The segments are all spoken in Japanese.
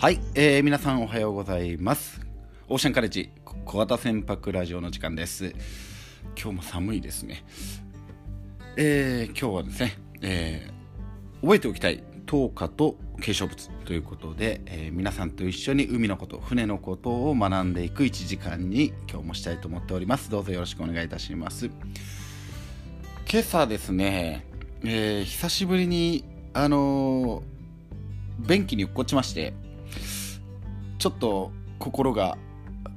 はい、えー、皆さんおはようございます。オーシャンカレッジ小型船舶ラジオの時間です。今日も寒いですね。えー、今日はですね、えー、覚えておきたい灯火と継承物ということで、えー、皆さんと一緒に海のこと船のことを学んでいく1時間に今日もしたいと思っております。どうぞよろしくお願いいたします。今朝ですね、えー、久しぶりにあのー、便器に落っこちましてちょっと心が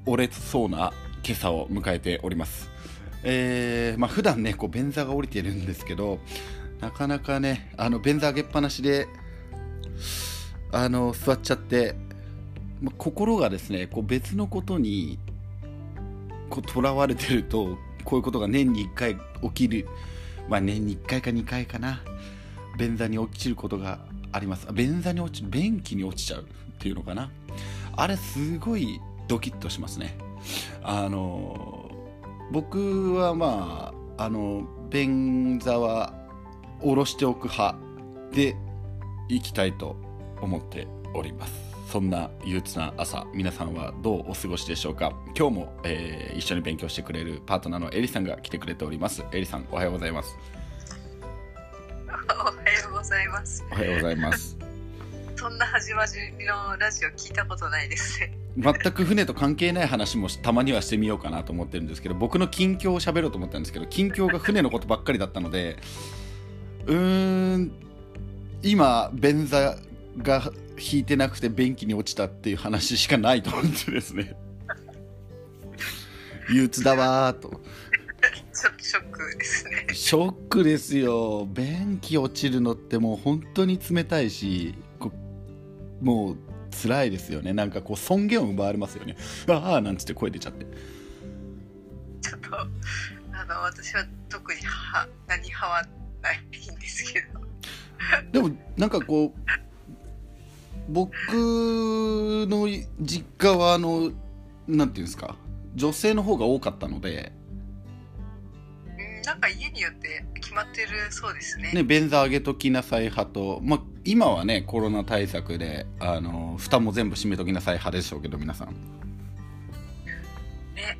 折れそうな今朝を迎えております。えー、まあ普段ねこう便座が降りてるんですけどなかなかねあの便座上げっぱなしであの座っちゃって、まあ、心がですねこう別のことにこう囚われてるとこういうことが年に1回起きる。まあ年に1回か2回かな。便座に落ちることがあります。便座に落ちる便器に落ちちゃうっていうのかな。あれすごいドキッとしますね。あの僕はまああの便座は下ろしておく派でいきたいと思っております。そんな憂鬱な朝皆さんはどうお過ごしでしょうか。今日も、えー、一緒に勉強してくれるパートナーのエリさんが来てくれております。エリさん おはようございます。おはようございます。おはようございますそんな始まりのラジオ聞いたことないですね。全く船と関係ない話もたまにはしてみようかなと思ってるんですけど僕の近況を喋ろうと思ったんですけど近況が船のことばっかりだったのでうーん今便座が引いてなくて便器に落ちたっていう話しかないと思ってですね。憂鬱だわーと。ちょっとショックですね。ショックですよ。便器落ちるのってもう本当に冷たいしもう辛いですよね。なんかこう尊厳を奪われますよね。ああなんつって声出ちゃって。ちょっとあの私は特には何派はないんですけど。でもなんかこう僕の実家はあのなんていうんですか。女性の方が多かったので。なんか家によって決まってるそうですね。ね便座上げときなさい派と、まあ、今はねコロナ対策であの蓋も全部閉めときなさい派でしょうけど皆さん。ね。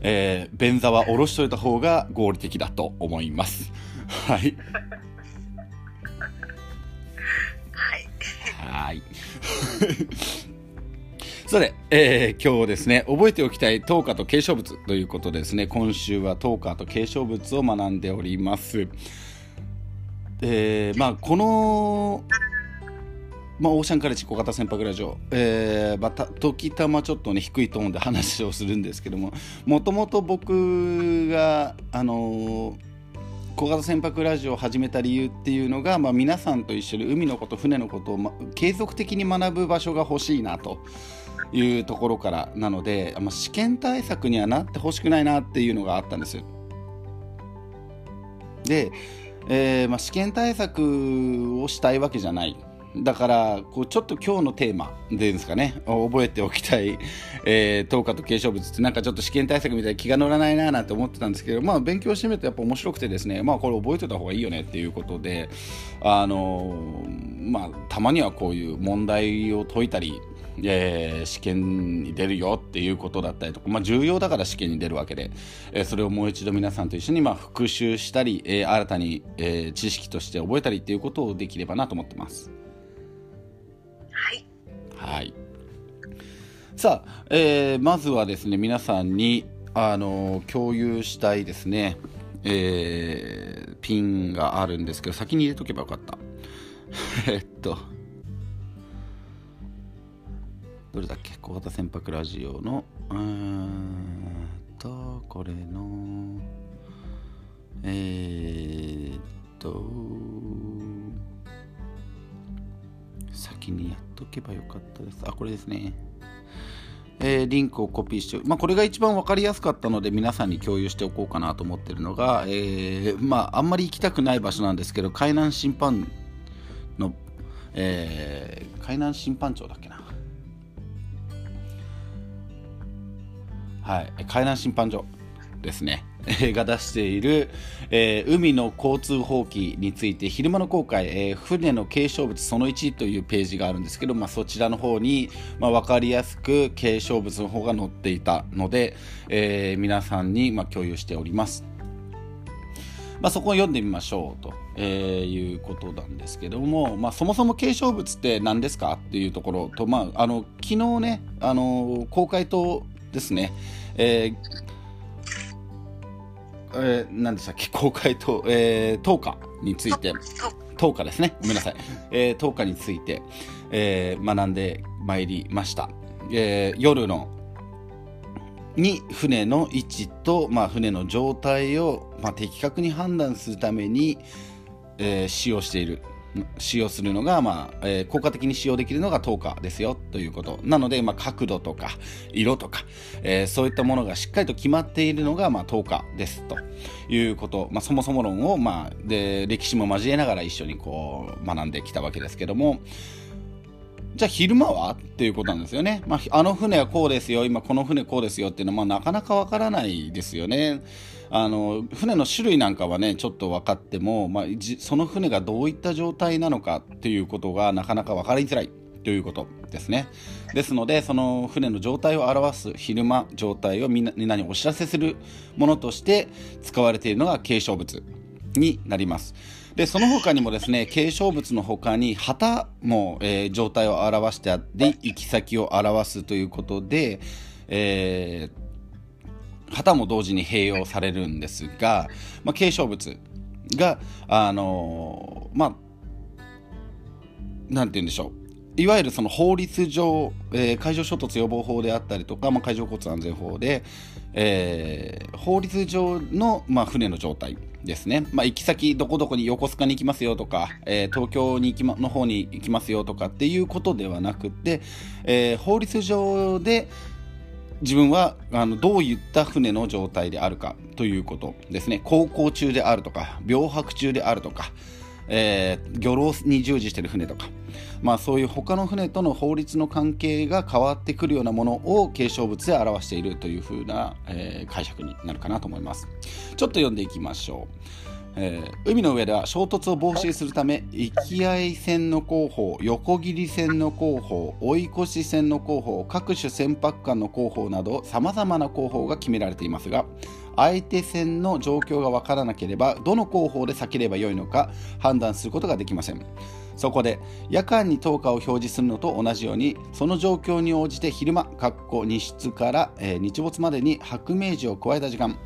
えー、便座は下ろしといた方が合理的だと思います。はい。はい。はい。さて、えー、今日ですね、覚えておきたい等価と継承物ということですね、今週は等価と継承物を学んでおります。えー、まあ、この、まあ、オーシャンカレッジ小型船舶ラジオ、えーまた時たまちょっとね低いトーンで話をするんですけどももともと僕があのー小型船舶ラジオを始めた理由っていうのが、まあ、皆さんと一緒に海のこと船のことを、ま、継続的に学ぶ場所が欲しいなというところからなので、まあ、試験対策にはなってほしくないなっていうのがあったんですで、えー、まあ、試験対策をしたいわけじゃない。だからこうちょっと今日のテーマでですかね。覚えておきたい、えー、等価と継承物ってなんかちょっと試験対策みたいに気が乗らないななんて思ってたんですけどまあ勉強してみるとやっぱ面白くてですね。まあこれ覚えておいた方がいいよねっていうことであのー、まあたまにはこういう問題を解いたりえー、試験に出るよっていうことだったりとか、まあ、重要だから試験に出るわけで、えー、それをもう一度皆さんと一緒にまあ復習したり、えー、新たに、えー、知識として覚えたりっていうことをできればなと思ってます。はい。はい。さあ、えー、まずはですね皆さんにあの共有したいですね、えー、ピンがあるんですけど先に入れとけばよかった。えっと。どれだっけ？小型船舶ラジオのうーんとこれのえー、っと先にやっとけばよかったです。あこれですね。えー、リンクをコピーして、まあ、これが一番分かりやすかったので皆さんに共有しておこうかなと思ってるのが、えー、まあ、あんまり行きたくない場所なんですけど海南審判の、えー、海南審判長だっけな？はい、海南審判所ですね。が出している、えー海の交通法規について昼間の航海、えー船の継承物その1というページがあるんですけど、まあ、そちらの方に、まあ、分かりやすく継承物の方が載っていたので、えー皆さんに、まあ、共有しております。まあ、そこを読んでみましょうと、えーいうことなんですけども、まあ、そもそも継承物って何ですかっていうところと、まあ、あの昨日ねあの公開とですね、えーえー何でしたっけ？公開と、えー、10日について。と10日。ですね。ごめんなさい、えー10日について、えー学んでまいりました、えー夜のに船の位置と、まあ、船の状態を、まあ、的確に判断するために、えー使用している使用するのが、まあえー効果的に使用できるのが10日ですよということなので、まあ、角度とか色とか、えーそういったものがしっかりと決まっているのが、まあ、10日ですということ、まあ、そもそも論を、まあ、で歴史も交えながら一緒にこう学んできたわけですけどもじゃあ昼間はっていうことなんですよね。まあ、あの船はこうですよ、今この船こうですよっていうのは、まあ、なかなかわからないですよね。あの船の種類なんかはねちょっと分かっても、まあ、その船がどういった状態なのかっていうことがなかなか分かりづらいということですね。ですのでその船の状態を表す昼間状態をみんなみんなにお知らせするものとして使われているのが継承物になります。でその他にもですね継承物の他に旗も、えー状態を表してあって行き先を表すということで、えー旗も同時に併用されるんですが、まあ、継承物が、あのまあ、なんて言うんでしょう。いわゆるその法律上、えー海上衝突予防法であったりとか、まあ、海上交通安全法で、えー法律上の、まあ、船の状態ですね、まあ、行き先どこどこに横須賀に行きますよとか、えー東京に行き、ま、の方に行きますよとかっていうことではなくて、えー法律上で自分はあのどういった船の状態であるかということですね。航行中であるとか病泊中であるとか、えー漁労に従事している船とか、まあ、そういう他の船との法律の関係が変わってくるようなものを継承物で表しているというふうな、えー解釈になるかなと思います。ちょっと読んでいきましょう。えー海の上では衝突を防止するため行き合い線の後方横切り線の後方追い越し線の後方各種船舶間の後方などさまざまな後方が決められていますが相手線の状況が分からなければどの後方で避ければよいのか判断することができません。そこで夜間に灯火を表示するのと同じようにその状況に応じて昼間日出から、えー日没までに白明示を加えた時間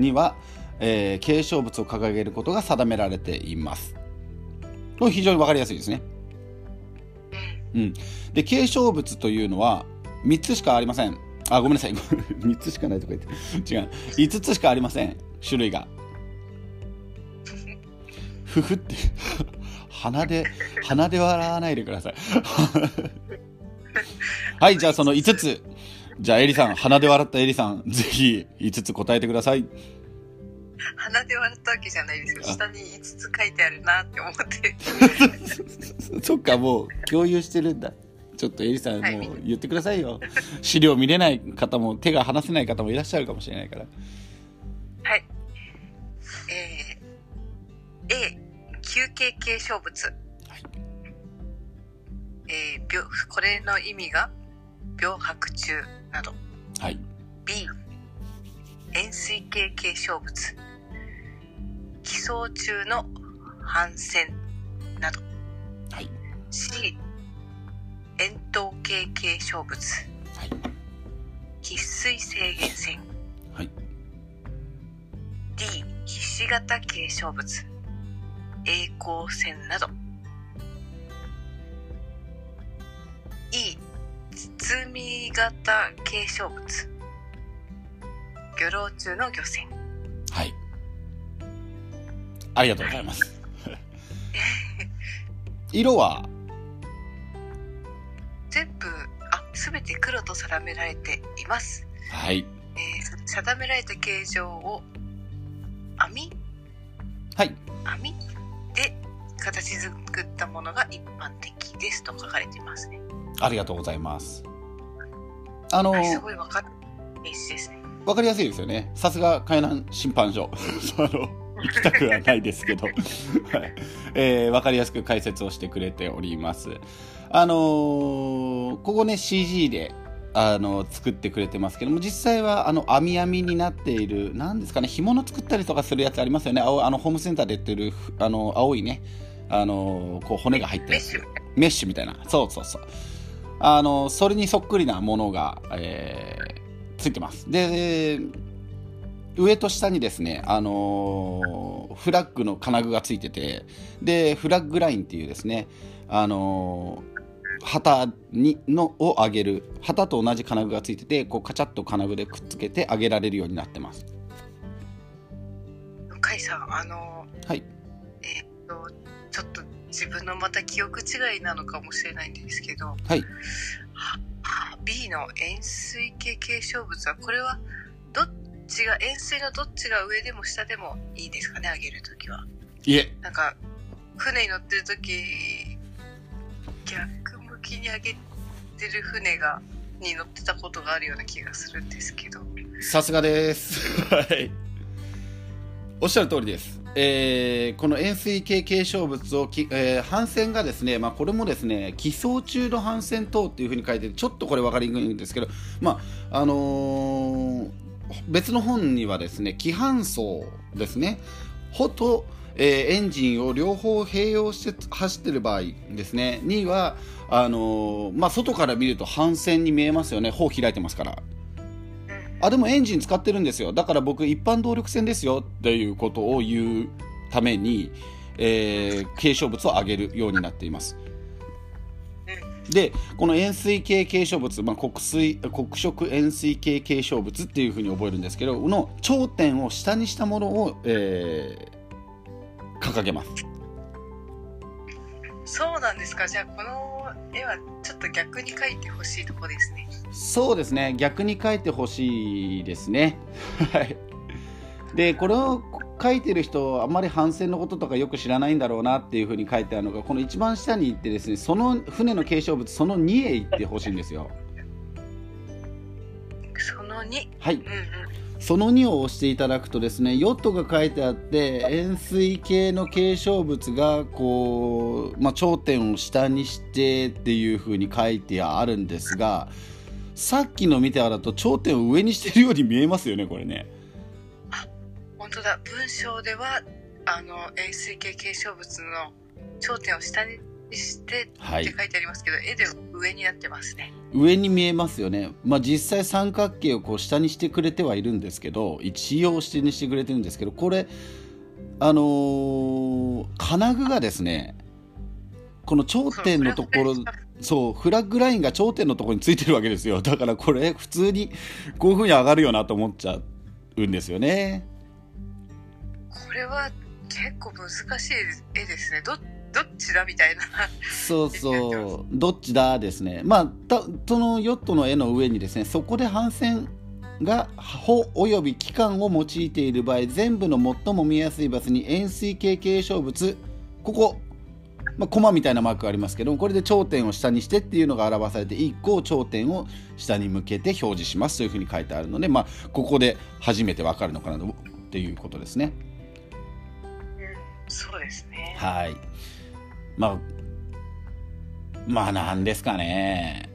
には、えー継承物を掲げることが定められています。これ非常に分かりやすいですね。うん、で継承物というのは3つしかありません。あごめんなさい。3つしかないとか言って。違う。5つしかありません。種類が。ふふって。鼻で鼻で笑わないでください。はいじゃあその5つ。じゃあエリさん鼻で笑ったエリさんぜひ5つ答えてください。鼻で笑ったわけじゃないですよ。あ下に5つ書いてあるなって思って。そっかもう共有してるんだちょっとエリさんはいもう言ってくださいよ資料見れない方も手が離せない方もいらっしゃるかもしれないからはい。えー、A、休憩継承物。はいえー病これの意味が病白中など。はい B、円錐形継承物。寄贈中の帆船など。はい C、円筒形継承物。はい喫水制限線。はい D、ひし形継承物。栄光線など。E、包み型継承物。漁労中の漁船。はいありがとうございます。色は？全部、あ、すべて黒と定められています。はい。えー定められた形状を網？はい。網？で形作ったものが一般的ですと書かれていますね。ありがとうございます。あのはい、すごいわかるページですね。分かりやすいですよね。さすが海南審判所。あの行きたくはないですけど、はい。えー、分かりやすく解説をしてくれております。あのー、ここね CG であの作ってくれてますけども実際はあの網網になっている何ですかね干物作ったりとかするやつありますよね。青あのホームセンターで売ってるあの青いねあのこう骨が入ったやつメッシュみたいな。そうそうそう。あのそれにそっくりなものが、えー、ついてます。で上と下にですね、あのー、フラッグの金具がついててでフラッグラインっていうですね、あのー、旗にのを上げる旗と同じ金具がついててこうカチャッと金具でくっつけて上げられるようになってます。向井さんあのー、はい。えっとちょっと自分のまた記憶違いなのかもしれないんですけどはい。B の円錐形継承物はこれはどっちが円錐のどっちが上でも下でもいいですかね上げるときは。いえ。なんか船に乗ってる時逆向きに上げてる船がに乗ってたことがあるような気がするんですけど。さすがです。はい。おっしゃる通りです。えー、この円錐形継承物をき、えー、帆船がですね、まあ、これもですね寄送中の帆船等っていうふうに書いてちょっとこれ分かりにくいんですけど、まああのー、別の本にはですね規範層ですね。帆と、えー、エンジンを両方併用して走ってる場合ですね。にはあのー、まあ、外から見ると帆船に見えますよね。帆開いてますから。あでもエンジン使ってるんですよ。だから僕一般動力船ですよっていうことを言うために、えー、継承物を上げるようになっていますでこの円錐形継承物、まあ、黒水黒色円錐形継承物っていうふうに覚えるんですけどの頂点を下にしたものを、えー、掲げます。そうなんですか？じゃあこの絵はちょっと逆に描いてほしいとこですね。そうですね。逆に描いてほしいですね。はいでこれを書いてる人あんまり帆船のこととかよく知らないんだろうなっていうふうに書いてあるのがこの一番下に行ってですねその船の継承物その2へ行ってほしいんですよ。その2はい、うんうん。その2を押していただくとですねヨットが書いてあって円錐形の継承物がこう、まあ、頂点を下にしてっていう風に書いてあるんですがさっきの見てあると頂点を上にしてるように見えますよねこれね。当だ。文章ではあの円錐形継承物の頂点を下にしてって書いてありますけど、はい、絵で上になってますね。上に見えますよね、まあ、実際三角形をこう下にしてくれてはいるんですけど一応下にしてくれてるんですけどこれあのー、金具がですねこの頂点のところそうフラッグラインが頂点のところについてるわけですよ。だからこれ普通にこういうふうに上がるよなと思っちゃうんですよねこれは結構難しい絵ですね。どどっちだみたいな。そうそう。どっちだですね。まあたそのヨットの絵の上にですねそこで帆船が帆および機関を用いている場合全部の最も見やすい場所に円錐形継承物ここまあ、コマみたいなマークがありますけどこれで頂点を下にしてっていうのが表されて1個頂点を下に向けて表示しますというふうに書いてあるので、まあ、ここで初めてわかるのかなっていうことですね。そうですね。はい。まあまあなんですかね。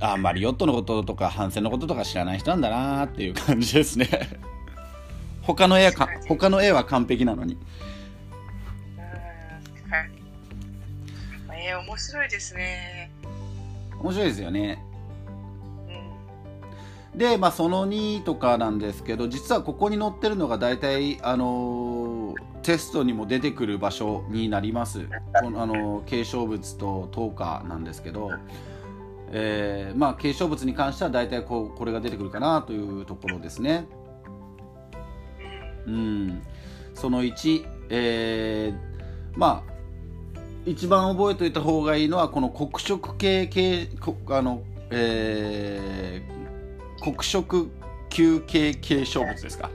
あんまりヨットのこととか帆船のこととか知らない人なんだなっていう感じですね。他の絵はか他の絵は完璧なのに。はいえー、面白いですね。面白いですよね。で、まあ、その2とかなんですけど実はここに載ってるのが大体、あのー、テストにも出てくる場所になります。この、あのー、継承物と等価なんですけど、えーまあ、継承物に関しては大体こうこれが出てくるかなというところですね。うん、その1、えー、まあ一番覚えておいた方がいいのはこの黒色系系あの、えー、黒色球形継承物ですか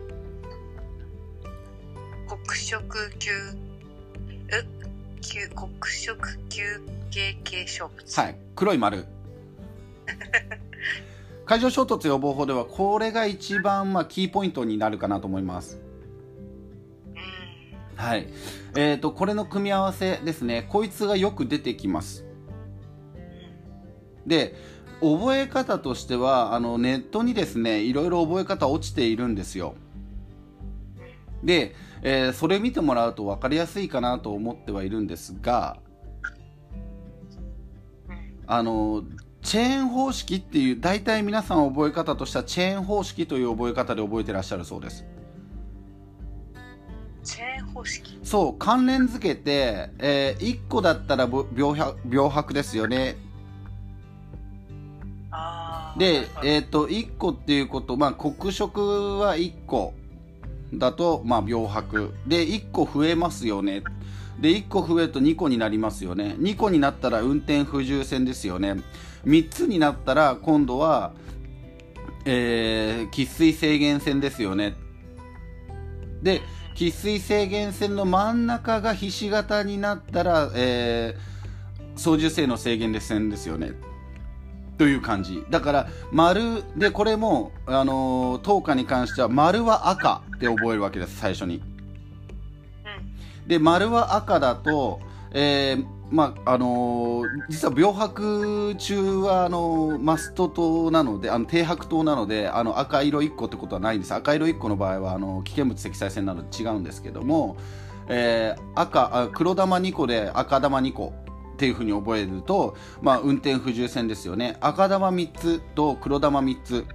黒色球球黒色球形継承物はい黒い丸 海上衝突予防法ではこれが一番まあキーポイントになるかなと思います。はい。えっ、ー、と、これの組み合わせですね。こいつがよく出てきます。で、覚え方としては、あの、ネットにですね、いろいろ覚え方落ちているんですよ。で、えー、それ見てもらうと分かりやすいかなと思ってはいるんですが、あの、チェーン方式っていう、大体皆さん覚え方としてはチェーン方式という覚え方で覚えてらっしゃるそうです。チェーン方式？そう関連付けて、えー、1個だったら秒秒拍ですよね。で、えっ、ー、と1個っていうことまあ黒色は1個だと、まあ、秒拍で1個増えますよね。で1個増えると2個になりますよね。2個になったら運転不重線ですよね。3つになったら今度はえー、喫水制限線ですよね。で喫水制限線の真ん中がひし形になったら、えー、操縦性の制限線ですよね。という感じ。だから、丸、で、これも、あのー、10日に関しては、丸は赤って覚えるわけです、最初に。で、丸は赤だと、えー、まああのー、実は秒白中はあのー、マスト灯なのであの停泊灯なのであの赤色1個ってことはないんです赤色1個の場合はあの危険物積載線なので違うんですけども、えー、赤黒玉2個で赤玉2個っていうふうに覚えると、まあ、運転不重線ですよね。赤玉3つと黒玉3つ、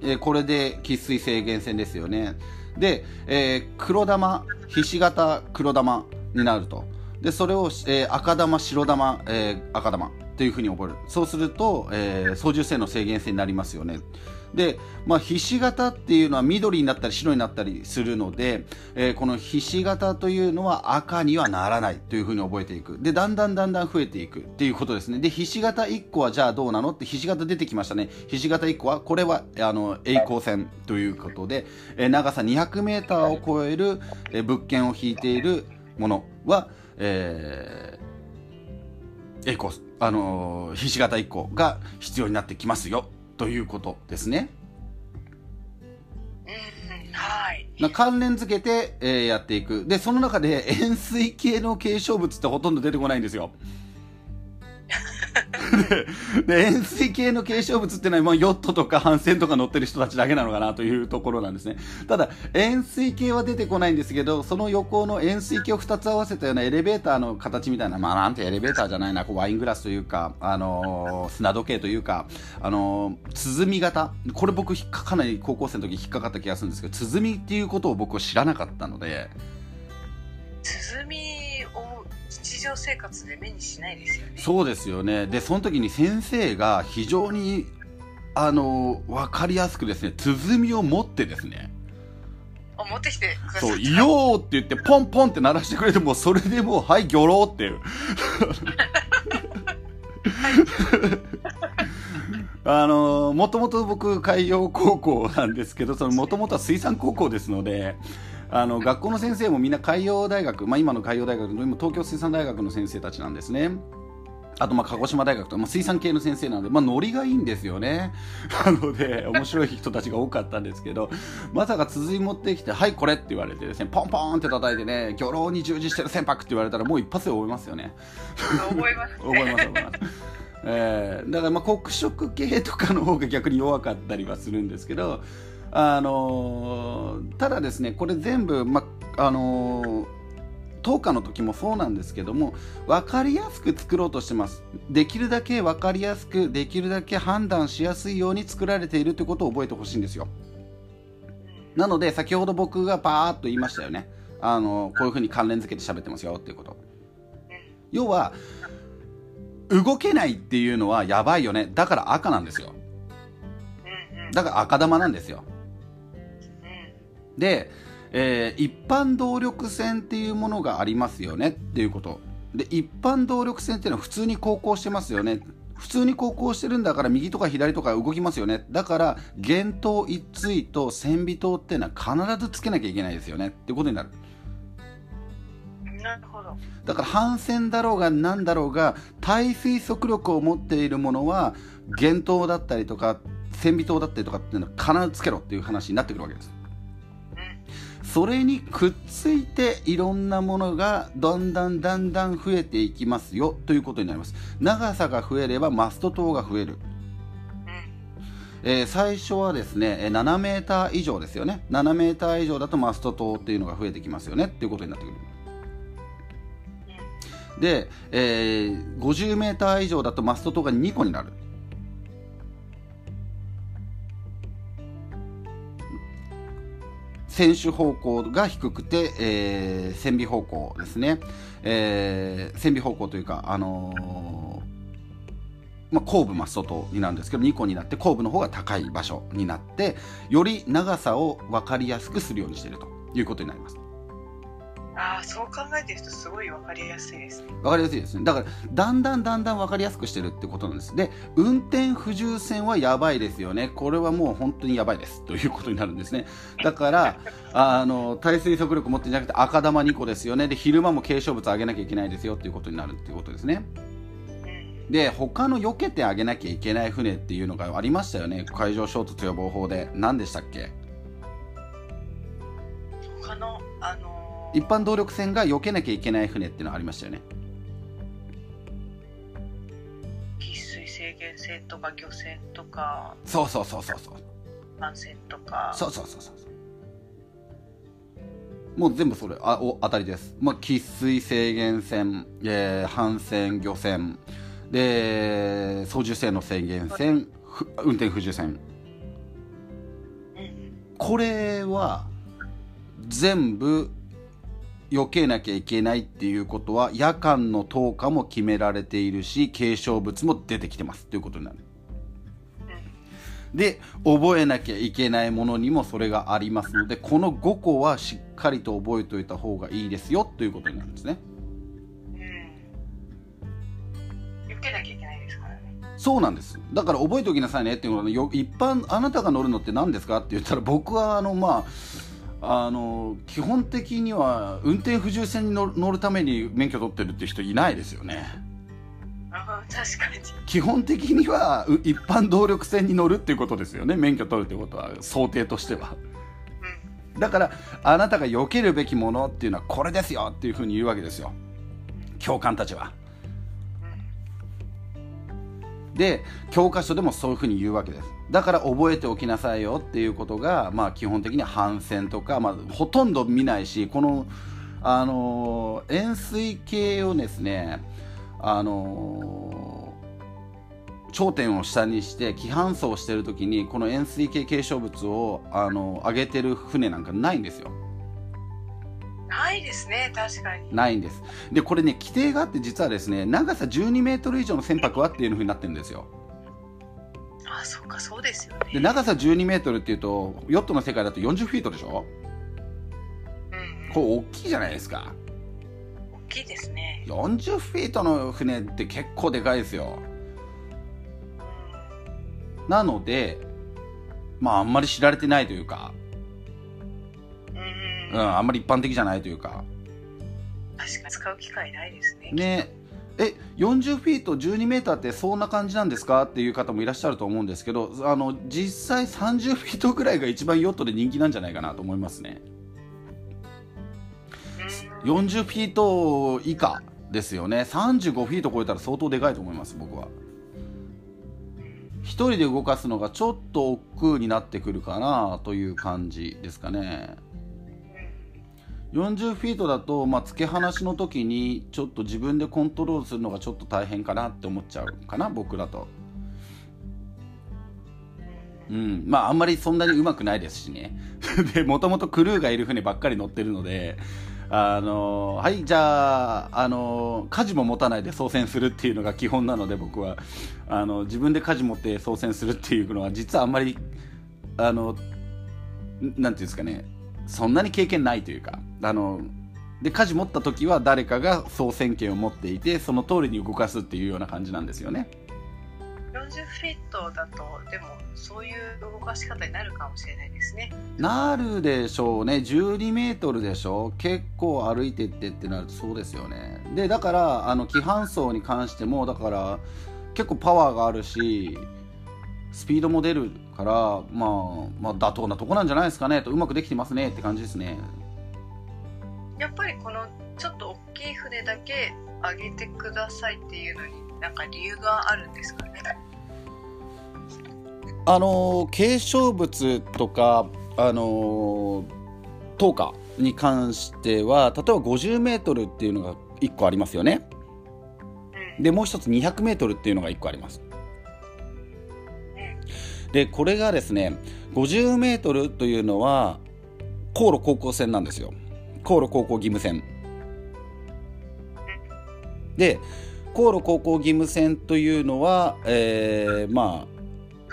えー、これで喫水制限線ですよね。で、えー、黒玉ひし形黒玉になると。でそれを、えー、赤玉白玉、えー、赤玉というふうに覚える。そうすると、えー、操縦性の制限性になりますよね。で、まあ、ひし形っていうのは緑になったり白になったりするので、えー、このひし形というのは赤にはならないというふうに覚えていく。でだんだんだんだん増えていくっていうことですね。でひし形1個はじゃあどうなのってひし形出てきましたね。ひし形1個はこれはあの栄光線ということで、えー、長さ 200m を超える、物件を引いているものはえー、エコス、あのー、ひし形1個が必要になってきますよということですね。はい。関連付けて、えー、やっていく。で、その中で円錐系の継承物ってほとんど出てこないんですよ。で円錐系の継承物っていうのは、まあ、ヨットとか帆船とか乗ってる人たちだけなのかなというところなんですね。ただ円錐系は出てこないんですけどその横の円錐系を2つ合わせたようなエレベーターの形みたいなまあなんてエレベーターじゃないなこうワイングラスというか、あのー、砂時計というか、あのー、鼓型。これ僕かなり高校生の時引っかかった気がするんですけど鼓っていうことを僕は知らなかったので。鼓常生活で目にしないですよね。そうですよね。でその時に先生が非常にあの分かりやすくですね鼓を持ってですね。持ってきてくだそう「いよ」って言ってポンポンって鳴らしてくれてもそれでもう「はいギョロ」っていう。あのもともと僕海洋高校なんですけどもともとは水産高校ですのであの学校の先生もみんな海洋大学、まあ、今の海洋大学の今東京水産大学の先生たちなんですね。あとまあ鹿児島大学とか、まあ、水産系の先生なので、まあ、ノリがいいんですよね。なので、面白い人たちが多かったんですけど、まさか続い持ってきて、はい、これって言われてですね、ポンポンって叩いてね、魚老に従事してる船舶って言われたら、もう一発で覚えますよね。覚えます、覚えます、覚えます。えー、だからまあ黒色系とかの方が逆に弱かったりはするんですけど、あの、ただですねこれ全部、まあの、10日の時もそうなんですけども分かりやすく作ろうとしてます。できるだけ分かりやすくできるだけ判断しやすいように作られているということを覚えてほしいんですよ。なので先ほど僕がパーッと言いましたよね。あのこういうふうに関連付けて喋ってますよっていうこと。要は動けないっていうのはやばいよね。だから赤なんですよ。だから赤玉なんですよ。で、えー、一般動力線っていうものがありますよねっていうこと。で一般動力線っていうのは普通に航行してますよね。普通に航行してるんだから右とか左とか動きますよね。だから弦頭一対と線尾灯っていうのは必ずつけなきゃいけないですよね。ってことになる。なるほど。だから反線だろうが何だろうが耐水速力を持っているものは弦頭だったりとか船尾灯だったりとかっていうのは必ずつけろっていう話になってくるわけですそれにくっついていろんなものがだんだんだんだん増えていきますよということになります。長さが増えればマスト灯が増える。えー、最初はですね7メーター以上ですよね。7メーター以上だとマスト灯っていうのが増えてきますよねっていうことになってくる。で、えー、50メーター以上だとマスト灯が2個になる選手方向が低くて、えー、線尾方向ですね、えー、線尾方向というか、あのー、まあ、後部真っ外になるんですけど2個になって後部の方が高い場所になってより長さを分かりやすくするようにしているということになります。ああそう考えてるとすごい分かりやすいですね。分かりやすいですね。だからだんだんだんだん分かりやすくしてるってことなんです。で運転不重線はやばいですよね。これはもう本当にやばいです。ということになるんですね。だから あの耐水速力持ってんじゃなくて赤玉2個ですよね。で昼間も軽傷物上げなきゃいけないですよ。っていうことになる。っていうことですね。で他の避けてあげなきゃいけない船っていうのがありましたよね。海上衝突予防法で。何でしたっけ？他のあの一般動力船が避けなきゃいけない船っていうのはありましたよね。喫水制限船とか漁船とかそうそうそうそうそう。帆船とか。そうそうそうそう。もう全部それあお当たりです、まあ、喫水制限船、えー、帆船漁船。で操縦性の制限船運転不重船。これは全部避けなきゃいけないっていうことは夜間の投下も決められているし軽傷物も出てきてますということになる。で覚えなきゃいけないものにもそれがありますのでこの5個はしっかりと覚えておいた方がいいですよということになるんですね。避けなきゃいけないですからね。そうなんですだから覚えておきなさいねっていうのは一般あなたが乗るのって何ですかって言ったら僕はあのまああの基本的には運転不重船に乗るために免許取ってるって人いないですよね。あ確かに。基本的には一般動力船に乗るっていうことですよね。免許取るってことは想定としては、うん、だからあなたが避けるべきものっていうのはこれですよっていうふうに言うわけですよ。教官たちは、うん、で教科書でもそういうふうに言うわけですだから覚えておきなさいよっていうことが、まあ、基本的に反戦とか、まあ、ほとんど見ないしこの、あのー、円錐形をですね、あのー、頂点を下にして規範走してる時にこの円錐形継承物を、あのー、上げてる船なんかないんですよ。ないですね確かに。ないんです。でこれね規定があって実はですね長さ12メートル以上の船舶はっていうふうになってるんですよあそうかそうですよね。で長さ12メートルっていうとヨットの世界だと40フィートでしょ？うんこれ大きいじゃないですか。大きいですね。40フィートの船って結構でかいですよ、うん、なのでまああんまり知られてないというか。うん、うん、あんまり一般的じゃないというか。確かに使う機会ないですね。ねえ40フィート12メーターってそんな感じなんですか？っていう方もいらっしゃると思うんですけどあの実際30フィートぐらいが一番ヨットで人気なんじゃないかなと思いますね。40フィート以下ですよね。35フィート超えたら相当でかいと思います僕は。1人で動かすのがちょっと億劫になってくるかなという感じですかね。40フィートだと、まあ、付け放しの時にちょっと自分でコントロールするのがちょっと大変かなって思っちゃうかな僕だと。うん、まああんまりそんなにうまくないですしね。でもともとクルーがいる船ばっかり乗ってるのであのはいじゃあ、あの舵も持たないで操船するっていうのが基本なので僕は。あの自分で舵持って操船するっていうのは実はあんまりあのなんていうんですかね。そんなに経験ないというかあので舵持った時は誰かが操船権を持っていてその通りに動かすっていうような感じなんですよね。40フィットだとでもそういう動かし方になるかもしれないですね。なるでしょうね。12メートルでしょ結構歩いてってってなるとそうですよね。でだからあの規範走に関してもだから結構パワーがあるしスピードも出るから、まあ、まあ妥当なとこなんじゃないですかねとうまくできてますねって感じですね。やっぱりこのちょっと大きい船だけ上げてくださいっていうのになんか理由があるんですかね？あの継承物とかあの灯火に関しては例えば 50m っていうのが1個ありますよね。でもう一つ 200m っていうのが1個ありますでこれがですね 50m というのは航路高校線なんですよ航路高校義務線で航路高校義務線というのは、えー、まあ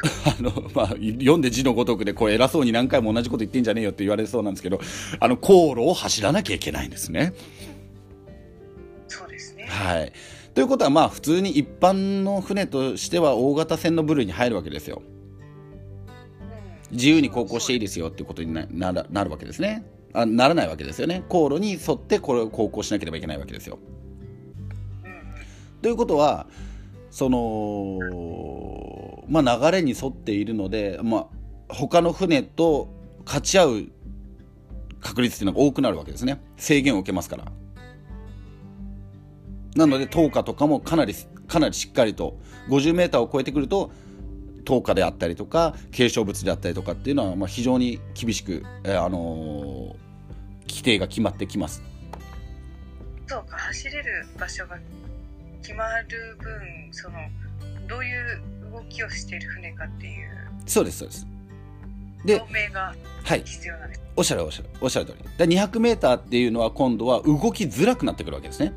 あのまあ、読んで字のごとくでこう偉そうに何回も同じこと言ってんじゃねえよって言われそうなんですけどあの航路を走らなきゃいけないんですね。そうですねはい、ということはまあ普通に一般の船としては大型船の部類に入るわけですよ。自由に航行していいですよっていうことにななるなるわけですねあ。ならないわけですよね。航路に沿ってこれを航行しなければいけないわけですよ。ということはその、まあ、流れに沿っているので、まあ、他の船と勝ち合う確率っていうのが多くなるわけですね制限を受けますからなので灯火とかもかなりかなりしっかりと 50m を超えてくると灯火であったりとか継承物であったりとかっていうのはまあ非常に厳しく、えー、あのー、規定が決まってきますそうか走れる場所が決まる分そのどういう動きをしている船かっていうそうですそうですで透明が必要なんです、はい、おっしゃるおっしゃるおっしゃる通りだ 200m っていうのは今度は動きづらくなってくるわけですね、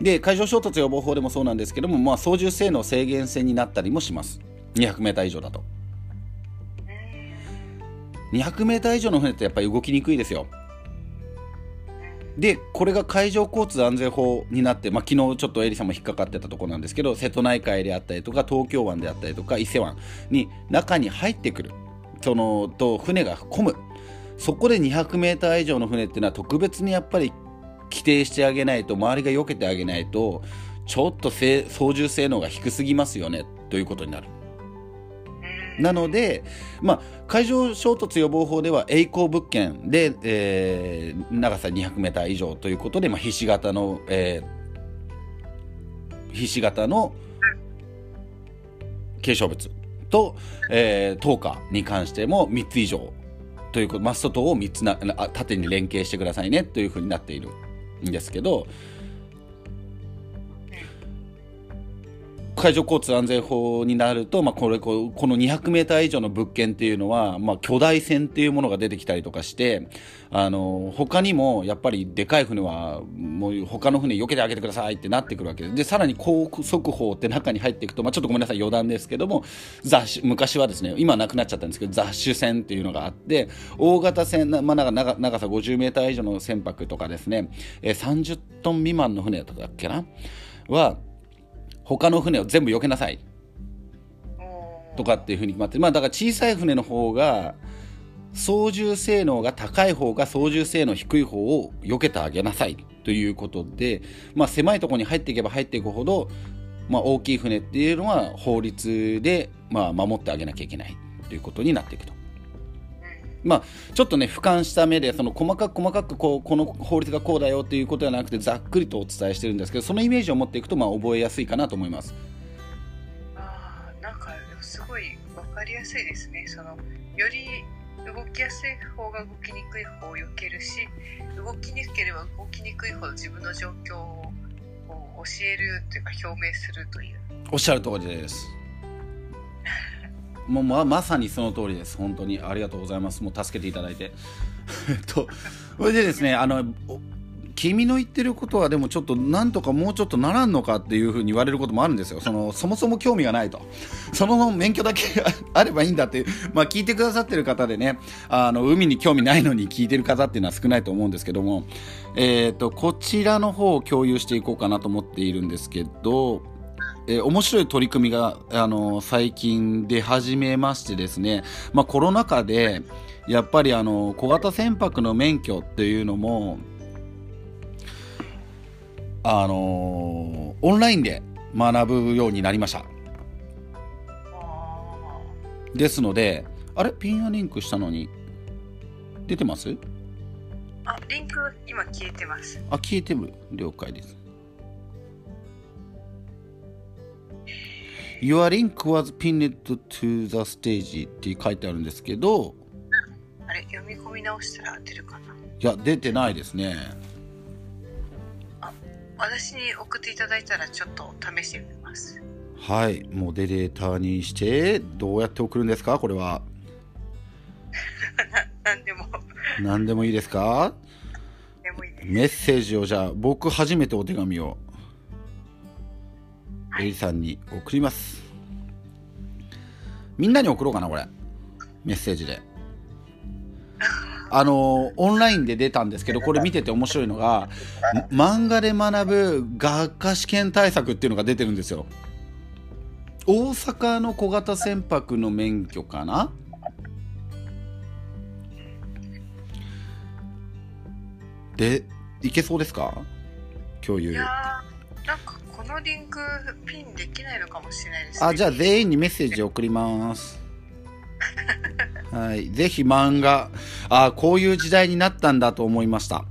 で海上衝突予防法でもそうなんですけども、まあ、操縦性能制限線になったりもします。200m 以上だと、200m 以上の船ってやっぱり動きにくいですよ。でこれが海上交通安全法になって、まあ、昨日ちょっとエリさんも引っかかってたところなんですけど瀬戸内海であったりとか東京湾であったりとか伊勢湾に中に入ってくる。そのと船が混む。そこで 200m 以上の船っていうのは特別にやっぱり規定してあげないと周りが避けてあげないとちょっと操縦性能が低すぎますよねということになる。なので、まあ、海上衝突予防法では栄光物件で、えー、長さ 200m 以上ということで、まあ、ひし形の、えー、ひし形の継承物と、えー、灯火に関しても3つ以上ということマスト灯を3つな縦に連携してくださいねというふうになっているんですけど、海上交通安全法になると、まあ、これこの 200m 以上の物件っていうのは、まあ、巨大船っていうものが出てきたりとかしてあの他にもやっぱりでかい船はもう他の船避けてあげてくださいってなってくるわけででさらに高速砲って中に入っていくと、まあ、ちょっとごめんなさい余談ですけども雑昔はですね今なくなっちゃったんですけど雑種船っていうのがあって大型船、まあ、長長さ 50m 以上の船舶とかですね、えー、30トン未満の船だったっけな？は他の船を全部避けなさい。とかっていうふうに決まってまあだから小さい船の方が操縦性能が高い方が操縦性能低い方を避けてあげなさいということで、まあ、狭いところに入っていけば入っていくほど、まあ、大きい船っていうのは法律でまあ守ってあげなきゃいけないということになっていくと。まあ、ちょっとね俯瞰した目でその細かく細かくこうこの法律がこうだよということではなくてざっくりとお伝えしてるんですけどそのイメージを持っていくとまあ覚えやすいかなと思います。あなんかすごい分かりやすいですねそのより動きやすい方が動きにくい方を避けるし動きにくければ動きにくいほど自分の状況を教えるというか表明するというおっしゃる通りですもうままさにその通りです。本当に。ありがとうございます。もう助けていただいて。えっとそれでですねあの君の言ってることはでもちょっとなんとかもうちょっとならんのかっていうふうに言われることもあるんですよ。そのそもそも興味がないと。その免許だけ あればいいんだっていう。まあ聞いてくださってる方でねあの海に興味ないのに聞いてる方っていうのは少ないと思うんですけども。えっ、とこちらの方を共有していこうかなと思っているんですけどえー、面白い取り組みが、あのー、最近で始めましてですね、まあ、コロナ禍でやっぱりあの小型船舶の免許っていうのもあのー、オンラインで学ぶようになりました。ですのであれ？ピンアリンクしたのに。出てます？あリンク今消えてます。あ消えてる。了解です Your link was pinned to the stage って書いてあるんですけど。あれ読み込み直したら出るかな？いや出てないですね。私に送っていただいたらちょっと試してみます。はいモデレーターにしてどうやって送るんですか？これは。ななんでも。何でもいいですか？でもいいです。メッセージをじゃあ僕初めてお手紙をエリさんに送ります。みんなに送ろうかなこれ。メッセージで。あのオンラインで出たんですけどこれ見てて面白いのが漫画で学ぶ学科試験対策っていうのが出てるんですよ。大阪の小型船舶の免許かな？でいけそうですか？共有。のリンクピンできないのかもしれないです、ね、あじゃあ全員にメッセージ送ります。はい。ぜひ漫画。あこういう時代になったんだと思いました。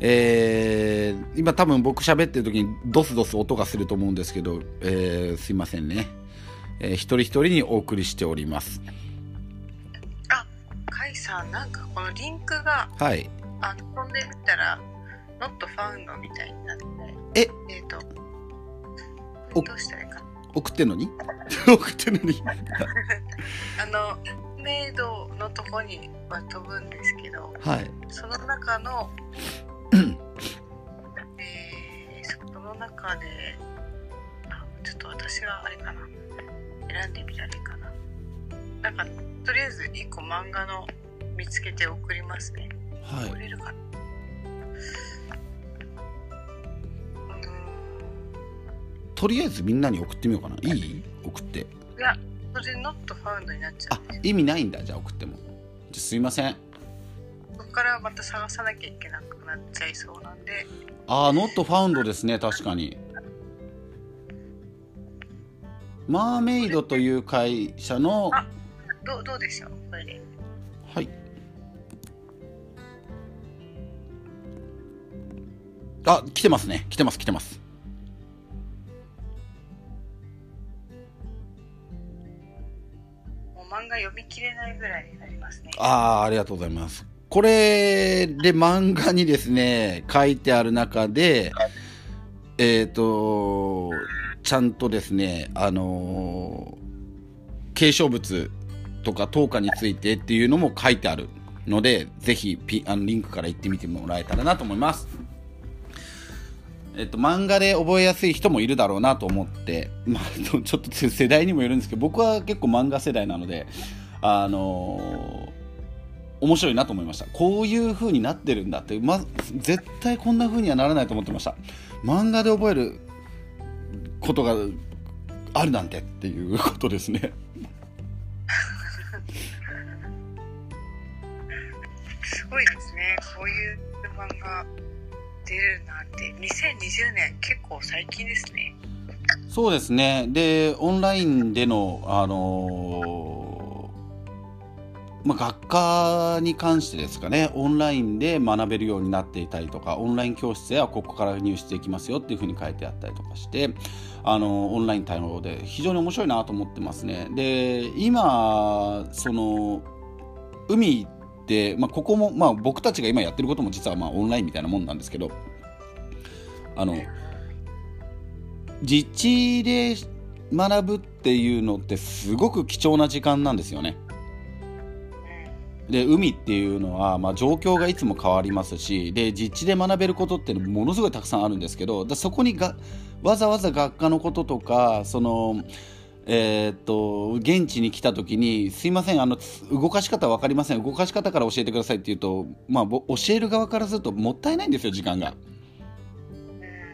えー、今多分僕喋ってる時にドスドス音がすると思うんですけど、えー、すいませんね、えー、一人一人にお送りしております。あカイさんなんかこのリンクがはい。あ飛んでみたら not found みたいになってえ？えっ、とおどうしたらいいか。な送ってんのに？送ってんのに？あのメイドのとこには飛ぶんですけどはい。その中の えー、その中であちょっと私があれかな。選んでみたらいいかな。なんかとりあえず1個漫画の見つけて送りますね。はい。送れるかなとりあえずみんなに送ってみようかな。い。い送って。いやそれ not found になっちゃあう。んです意味ないんだ？じゃあ送っても。じゃあすいません。そこからまた探さなきゃいけなくなっちゃいそうなんで。ああ、ノットファウンドですね、確かに。マーメイドという会社の、あどうどうでしょう？これで。はい。あ、来てますね。来てます、来てます。漫画読み切れないぐらいになりますねああ、ありがとうございます。これで漫画にですね、書いてある中で、えっ、と、ちゃんとですね、あのー継承物とか等価についてっていうのも書いてあるので、ぜひピあのリンクから行ってみてもらえたらなと思います。えっと、漫画で覚えやすい人もいるだろうなと思って、まあ、ちょっと世代にもよるんですけど、僕は結構漫画世代なので、あのー面白いなと思いました。こういう風になってるんだって、ま、絶対こんな風にはならないと思ってました。漫画で覚えることがあるなんてっていうことですね。すごいですね。こういう漫画。出るなんて2020年結構最近ですね。そうですね。でオンラインでのあのーまあ、学科に関してですかね。オンラインで学べるようになっていたりとかオンライン教室やここから入手できますよっていうふうに書いてあったりとかしてあのオンライン対応で非常に面白いなと思ってますね。で今その海、まあ、ここも、まあ、僕たちが今やってることも実はまあオンラインみたいなもんなんですけどあの実地で学ぶっていうのってすごく貴重な時間なんですよね。で海っていうのは、まあ、状況がいつも変わりますしで実地で学べることってものすごいたくさんあるんですけどそこにがわざわざ学科のこととかその、えーっと現地に来た時に「すいませんあの動かし方分かりません。動かし方から教えてください」って言うと、まあ、教える側からするともったいないんですよ時間が。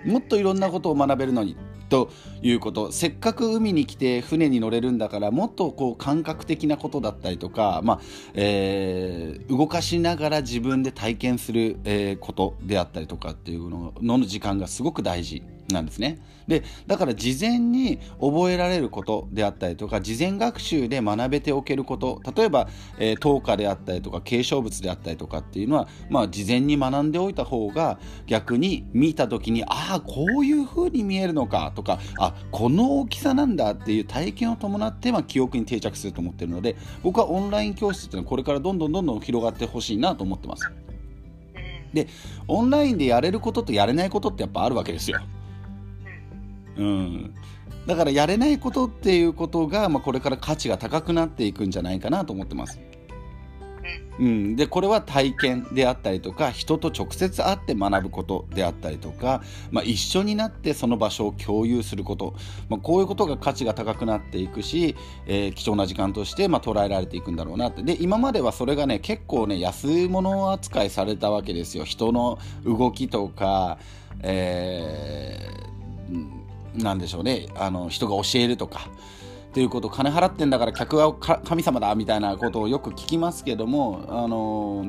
もっといろんなことを学べるのにということ。せっかく海に来て船に乗れるんだからもっとこう感覚的なことだったりとか、まあえー動かしながら自分で体験する、えーことであったりとかっていうのの時間がすごく大事。なんですね。でだから事前に覚えられることであったりとか事前学習で学べておけること例えば、えー、等価であったりとか継承物であったりとかっていうのは、まあ、事前に学んでおいた方が逆に見た時にああこういう風に見えるのかとかあこの大きさなんだっていう体験を伴って、まあ、記憶に定着すると思ってるので僕はオンライン教室っていうのはこれからどんどんどんどん広がってほしいなと思ってます。でオンラインでやれることとやれないことってやっぱあるわけですよ。うん、だからやれないことっていうことが、まあ、これから価値が高くなっていくんじゃないかなと思ってます。うん、でこれは体験であったりとか人と直接会って学ぶことであったりとか、まあ、一緒になってその場所を共有すること、まあ、こういうことが価値が高くなっていくし、えー、貴重な時間としてまあ捉えられていくんだろうなって。で今まではそれがね結構ね安物扱いされたわけですよ。人の動きとか、えーなんでしょうね。あの人が教えるとか。っていうこと金払ってんだから客は神様だみたいなことをよく聞きますけどもあの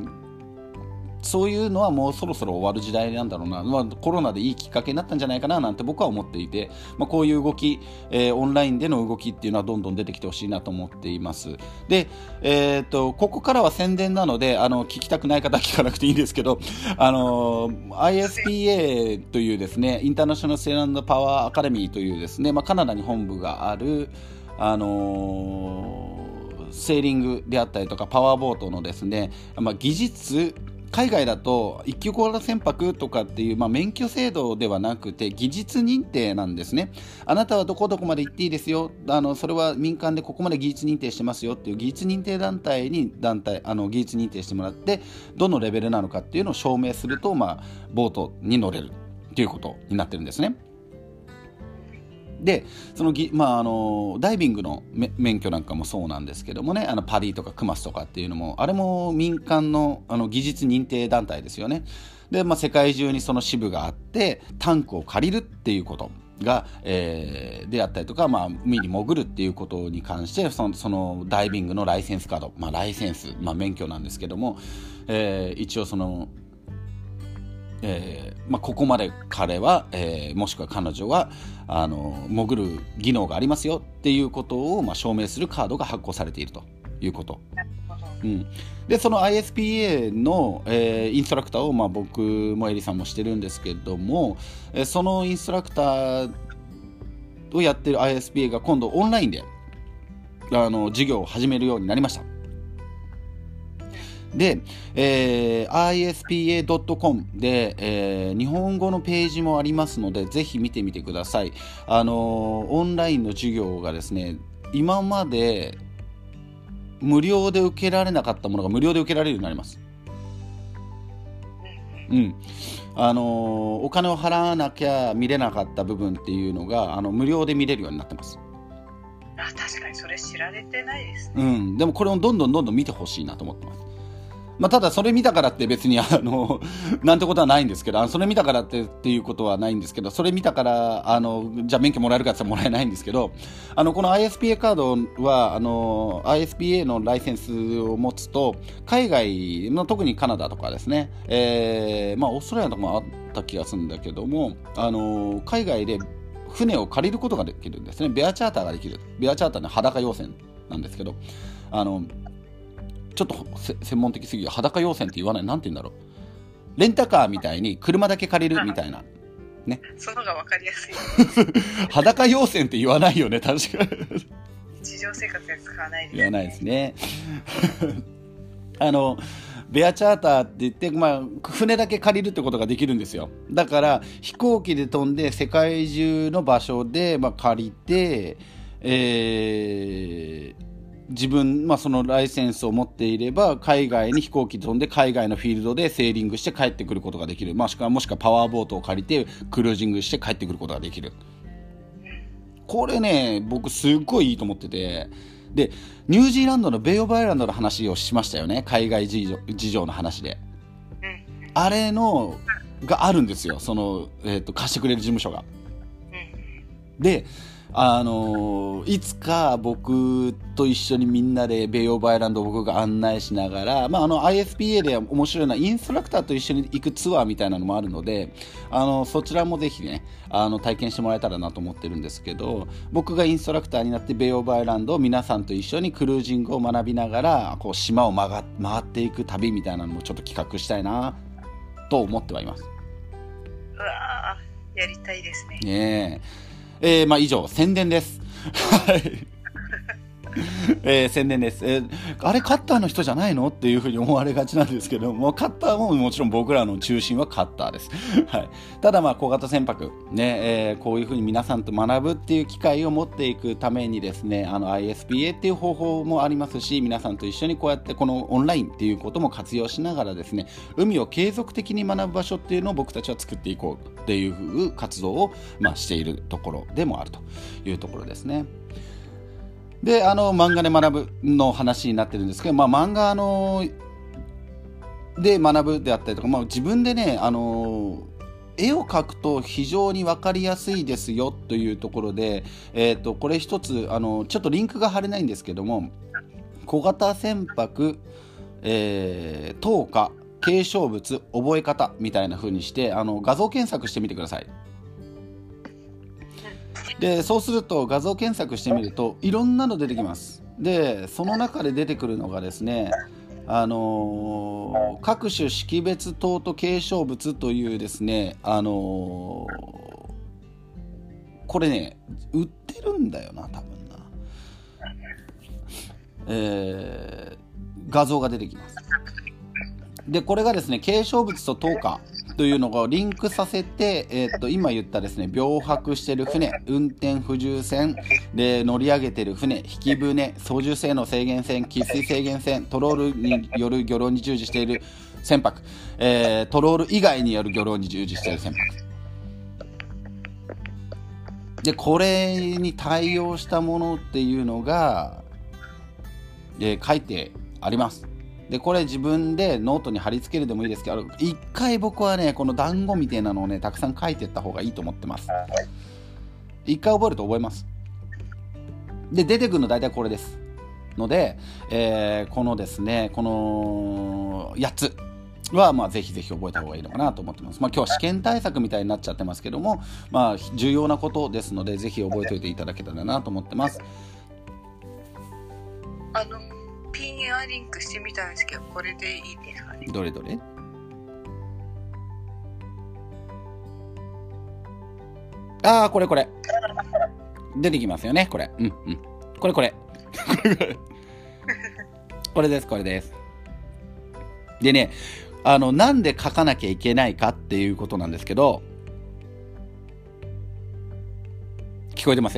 そういうのはもうそろそろ終わる時代なんだろうな、まあ、コロナでいいきっかけになったんじゃないかななんて僕は思っていて、まあ、こういう動き、えー、オンラインでの動きっていうのはどんどん出てきてほしいなと思っています。で、えーと、ここからは宣伝なのであの聞きたくない方は聞かなくていいんですけどあの ISPA というですねインターナショナルセーランドパワーアカデミーというですね、まあ、カナダに本部があるあのー、セーリングであったりとかパワーボートのですね、まあ、技術海外だと一級小型船舶とかっていう、まあ、免許制度ではなくて技術認定なんですね。あなたはどこどこまで行っていいですよ。あのそれは民間でここまで技術認定してますよっていう技術認定団体に団体あの技術認定してもらってどのレベルなのかっていうのを証明すると、まあ、ボートに乗れるっていうことになってるんですね。でそのぎ、まあ、あのダイビングの免許なんかもそうなんですけどもねあのパディとかクマスとかっていうのもあれも民間のあの技術認定団体ですよね。で、まあ、世界中にその支部があってタンクを借りるっていうことが、えー、であったりとか、まあ、海に潜るっていうことに関してそのそのダイビングのライセンスカード、まあ、ライセンス、まあ、免許なんですけども、えー、一応そのえーまあ、ここまで彼は、えー、もしくは彼女はあの潜る技能がありますよっていうことを、まあ、証明するカードが発行されているということ。うん、でその ISPA の、えー、インストラクターを、まあ、僕もエリさんもしてるんですけども、えー、そのインストラクターをやってる ISPA が今度オンラインであの授業を始めるようになりました。で、えー、ispa.com で、えー、日本語のページもありますので、ぜひ見てみてください。あのー、オンラインの授業がですね、今まで無料で受けられなかったものが無料で受けられるようになります。うん。あのー、お金を払わなきゃ見れなかった部分っていうのが、あの、無料で見れるようになってます。あ、確かにそれ知られてないですね。うん。でもこれをどんどんどんどん見てほしいなと思ってます。まあ、ただそれ見たからって別にあの なんてことはないんですけどそれ見たからってっていうことはないんですけどそれ見たからあのじゃあ免許もらえるかってもらえないんですけどあのこの ISPA カードはあの ISPA のライセンスを持つと海外の特にカナダとかですね、えーまあ、オーストラリアとかもあった気がするんだけどもあの海外で船を借りることができるんですね。ベアチャーターができる。ベアチャーターの裸用船なんですけどあのちょっと専門的すぎる裸用船って言わないなんて言うんだろうレンタカーみたいに車だけ借りるみたいな。ね。そのが分かりやすい。裸用船って言わないよね、確かに。日常生活で使わないです、ね。言わないですね。あの、ベアチャーターって言って、まあ、船だけ借りるってことができるんですよ。だから、飛行機で飛んで世界中の場所で、まあ、借りて、えー、自分、まあ、そのライセンスを持っていれば海外に飛行機飛んで海外のフィールドでセーリングして帰ってくることができる、もしくはもしくはパワーボートを借りてクルージングして帰ってくることができる。これね僕すっごいいいと思ってて。でニュージーランドのベイオブアイランドの話をしましたよね。海外事情事情の話で。あれのがあるんですよ。その、えーと、と貸してくれる事務所が。であのいつか僕と一緒にみんなでベイオブアイランドを僕が案内しながら、まあ、あの ISPA で面白いのはインストラクターと一緒に行くツアーみたいなのもあるのであのそちらもぜひねあの体験してもらえたらなと思ってるんですけど僕がインストラクターになってベイオブアイランドを皆さんと一緒にクルージングを学びながらこう島を回っていく旅みたいなのもちょっと企画したいなと思ってはいます。うわやりたいですね。ねええー、まあ以上宣伝です。はい。えー、宣伝です、えー、あれカッターの人じゃないの？っていうふうに思われがちなんですけども カッターももちろん僕らの中心はカッターです、はい、ただまあ小型船舶ね、えー、こういうふうに皆さんと学ぶっていう機会を持っていくためにですねあの ISPA っていう方法もありますし皆さんと一緒にこうやってこのオンラインっていうことも活用しながらですね海を継続的に学ぶ場所っていうのを僕たちは作っていこうっていう活動を、まあ、しているところでもあるというところですね。であの漫画で学ぶの話になってるんですけど、まあ、漫画ので学ぶであったりとか、まあ、自分でねあの絵を描くと非常に分かりやすいですよというところで、えー、とこれ一つあのちょっとリンクが貼れないんですけども小型船舶、えー、灯火継承物覚え方みたいな風にしてあの画像検索してみてください。でそうすると画像検索してみるといろんなの出てきます。でその中で出てくるのがですねあのー、各種識別等と継承物というですねあのー、これね売ってるんだよな多分な。えー、画像が出てきます。でこれがですね継承物と等価。というのをリンクさせて、えー、と今言ったですね漂白してる船運転不重船で乗り上げてる船引き船操縦性の制限船喫水制限船トロールによる漁労に従事している船舶、えー、トロール以外による漁労に従事している船舶。でこれに対応したものっていうのが、えー、書いてあります。でこれ自分でノートに貼り付けるでもいいですけど一回僕はねこの団子みたいなのをねたくさん書いていった方がいいと思ってます一回覚えると覚えますで出てくるの大体これですので、えー、このですねこの8つは、まあ、ぜひぜひ覚えた方がいいのかなと思ってます。まあ、今日は試験対策みたいになっちゃってますけども、まあ、重要なことですので、ぜひ覚えておいていただけたらなと思ってます。あのピンエアリンクしてみたんですけど、これでいいですかね？どれどれ？ああ、これこれ。出てきますよね、これ。うんうん。これこれ。これです、これです。でね、あの、なんで書かなきゃいけないかっていうことなんですけど、聞こえてます？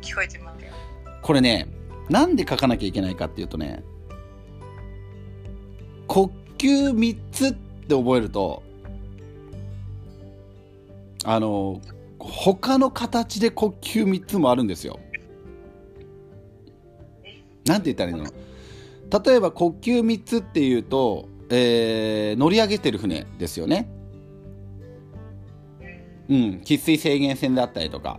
聞こえてますよ。これね、なんで書かなきゃいけないかっていうとね呼吸3つって覚えるとあの他の形で呼吸3つもあるんですよ。なんて言ったらいいの？例えば呼吸3つっていうと、えー、乗り上げてる船ですよね。うん、喫水制限船であったりとか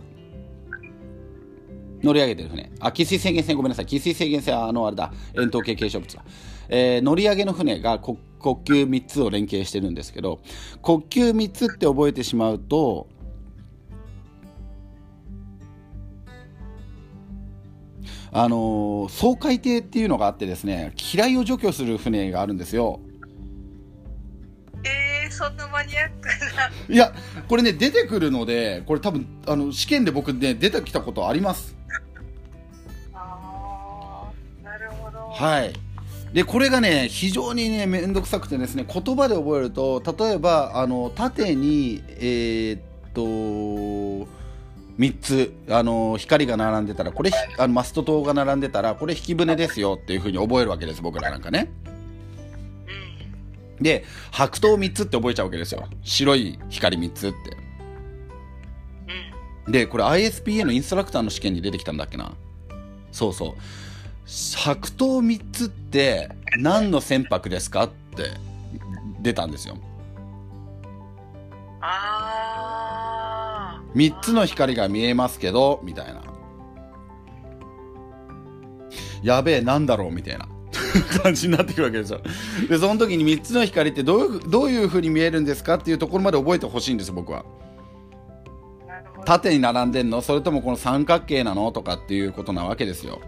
乗り上げてる船。あ、喫水制限船ごめんなさい。喫水制限船はあの、あれだ。円筒形継承物だ。えー、乗り上げの船が呼吸3つを連携してるんですけど、呼吸3つって覚えてしまうと、あのー、掃海艇っていうのがあってですね、機雷を除去する船があるんですよ。えー、そんなマニアックな。いや、これね、出てくるので、これ多分、あの、試験で僕ね、出てきたことあります。はい。でこれがね非常にね面倒くさくてですね言葉で覚えると例えばあの縦にえー、っと3つあの光が並んでたらこれあのマスト灯が並んでたらこれ引き船ですよっていうふうに覚えるわけです僕らなんかね。で白桃3つって覚えちゃうわけですよ。白い光3つって。でこれ ISPA のインストラクターの試験に出てきたんだっけな。そうそう白桃3つって何の船舶ですか？って出たんですよ。あ3つの光が見えますけどみたいな。やべえなんだろう？みたいな。感じになってくるわけですよ。でその時に3つの光ってどういうどういう風に見えるんですかっていうところまで覚えてほしいんです僕は。縦に並んでんの？それともこの三角形なの？とかっていうことなわけですよ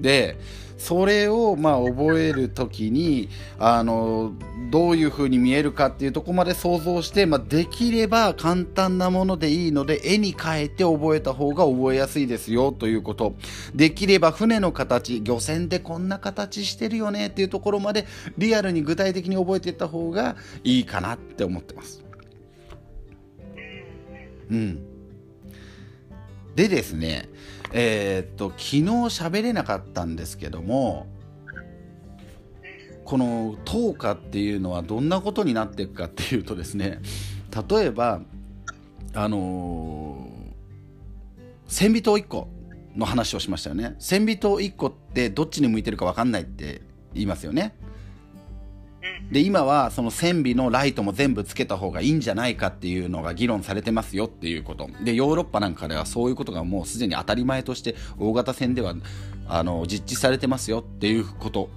でそれをまあ覚える時にあのどういう風に見えるかっていうとこまで想像して、まあ、できれば簡単なものでいいので絵に描いて覚えた方が覚えやすいですよということできれば船の形漁船でこんな形してるよねっていうところまでリアルに具体的に覚えていった方がいいかなって思ってます。うん、でですねえーっと昨日喋れなかったんですけどもこの灯火っていうのはどんなことになっていくかっていうとですね例えばあのー千尾灯1個の話をしましたよね。千尾灯1個ってどっちに向いてるか分かんないって言いますよね。で今はその線尾のライトも全部つけた方がいいんじゃないかっていうのが議論されてますよっていうことでヨーロッパなんかではそういうことがもうすでに当たり前として大型船ではあの実地されてますよっていうこと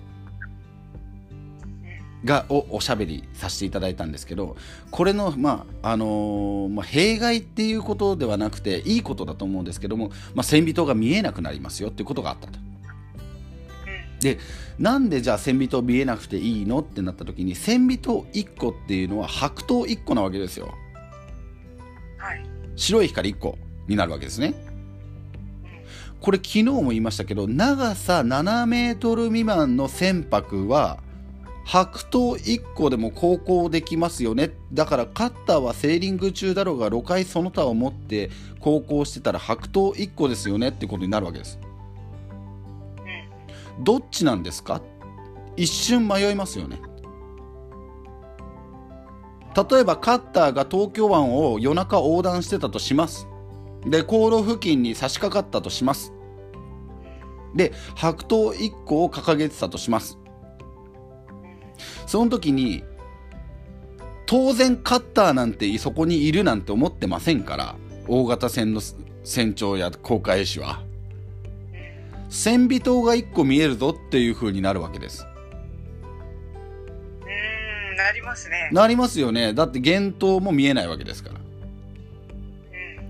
がをおしゃべりさせていただいたんですけどこれの、まああのまあ、弊害っていうことではなくていいことだと思うんですけども、まあ、線尾灯が見えなくなりますよっていうことがあったと。でなんでじゃあ千尾灯見えなくていいのってなった時に千尾灯1個っていうのは白灯1個なわけですよ。はい。白い光1個になるわけですね。これ昨日も言いましたけど長さ7メートル未満の船舶は白灯1個でも航行できますよね。だからカッターはセーリング中だろうが路回その他を持って航行してたら白灯1個ですよねってことになるわけですどっちなんですか？一瞬迷いますよね。例えばカッターが東京湾を夜中横断してたとします。で航路付近に差し掛かったとします。で白灯1個を掲げてたとします。その時に当然カッターなんてそこにいるなんて思ってませんから大型船の船長や航海士は。船尾灯が1個見えるぞっていう風になるわけです。うーんなりますね。なりますよね。だって幻灯も見えないわけですから。う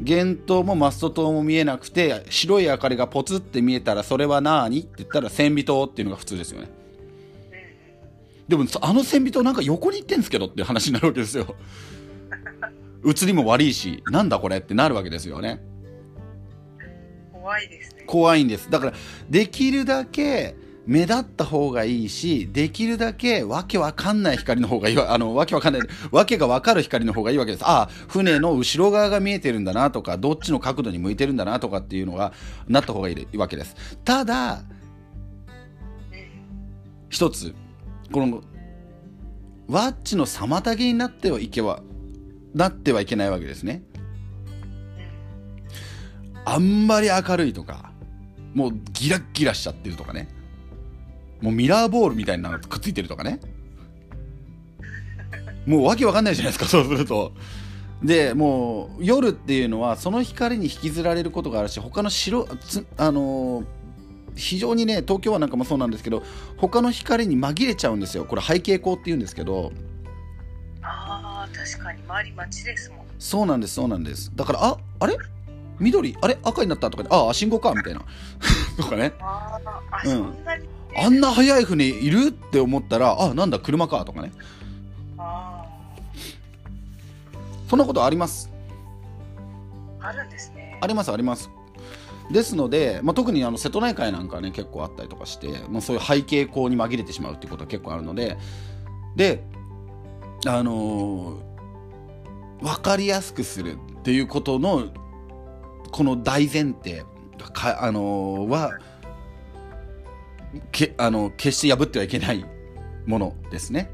ん。幻灯もマスト灯も見えなくて白い明かりがポツって見えたらそれは何って言ったら千尾灯っていうのが普通ですよね。でもあの千尾灯なんか横に行ってんすけどっていう話になるわけですよ。映 りも悪いしなんだこれってなるわけですよね怖いですね。怖いんです。だからできるだけ目立った方がいいしできるだけわけわかんない光の方がいい。わ あのわけわかんない。わけがわかる光の方がいいわけです。ああ船の後ろ側が見えてるんだなとかどっちの角度に向いてるんだなとかっていうのがなった方がいいわけです。ただ一つこのワッチの妨げになってはいけはなってはいけないわけですね。あんまり明るいとかもうギラッギラしちゃってるとかね。もうミラーボールみたいなのがくっついてるとかね。もうわけわかんないじゃないですかそうすると。でもう夜っていうのはその光に引きずられることがあるし他の白つあのー非常にね東京湾なんかもそうなんですけど他の光に紛れちゃうんですよ。これ背景光っていうんですけど。ああ確かに。周り街ですもん。そうなんですそうなんです。だからああれ？緑？あれ？赤になったとかでああ信号かみたいな。とかね。あーあ、うん。あんな速い船いる？って思ったらあなんだ車かとかね。あそんなことあります？ーあるんですね。ありますあります。ですので、まあ、特にあの瀬戸内海なんかはね結構あったりとかして、まあ、そういう背景光に紛れてしまうっていうことは結構あるのでであのー分かりやすくするっていうことのこの大前提か、あのーはけあの決して破ってはいけないものですね。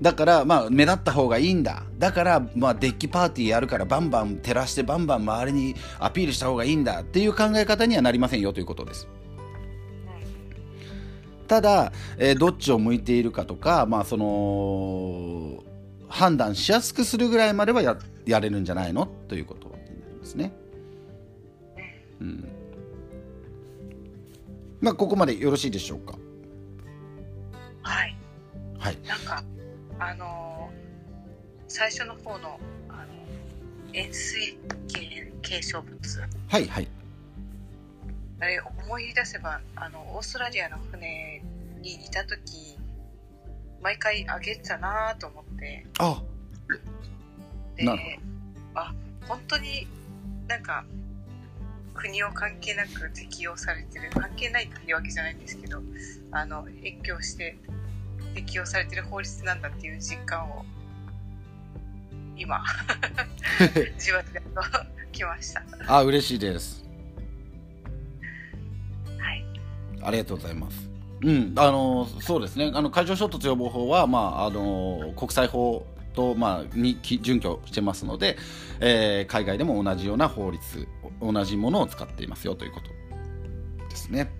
だからまあ目立った方がいいんだ。だからまあデッキパーティーやるからバンバン照らしてバンバン周りにアピールした方がいいんだ。っていう考え方にはなりませんよということです。ただ、えーどっちを向いているかとかまあその判断しやすくするぐらいまではややれるんじゃないの？ということになりますね。うんまあ、ここまでよろしいでしょうか？はいはい。なんかあのー最初の方のあの円錐形継承物はい、はい。あれ思い出せばあのオーストラリアの船にいた時毎回あげてたなと思ってあ、でなるほあ本当になんか国を関係なく適用されてる関係ないっていうわけじゃないんですけどあの越境して適用されてる法律なんだっていう実感を今じわじわときましたあ、嬉しいです。はいありがとうございます。うん、あのそうですね。あの海上衝突予防法はまああの国際法とまあに準拠してますので、えー海外でも同じような法律同じものを使っていますよということですね。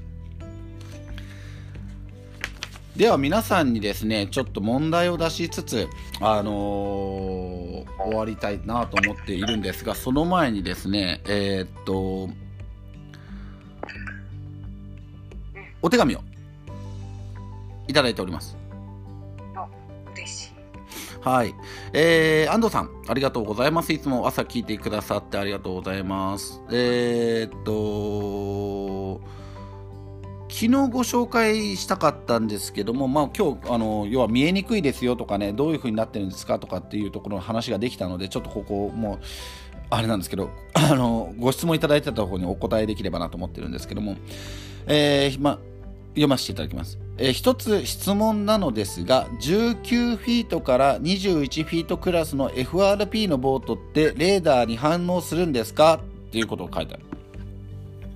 では皆さんにですねちょっと問題を出しつつ、あのー終わりたいなと思っているんですがその前にですねえーっとお手紙をいただいております。嬉しいはい。えー、安藤さん、ありがとうございます。いつも朝聞いてくださってありがとうございます。えー、っと、昨日ご紹介したかったんですけども、まあ今日、あの、要は見えにくいですよとかね、どういう風になってるんですかとかっていうところの話ができたので、ちょっとここもう、あれなんですけど、あの、ご質問いただいてた方にお答えできればなと思ってるんですけども、えー、まあ、読ませていただきます。えー一つ質問なのですが、19フィートから21フィートクラスの FRP のボートってレーダーに反応するんですか？っていうことを書いてある。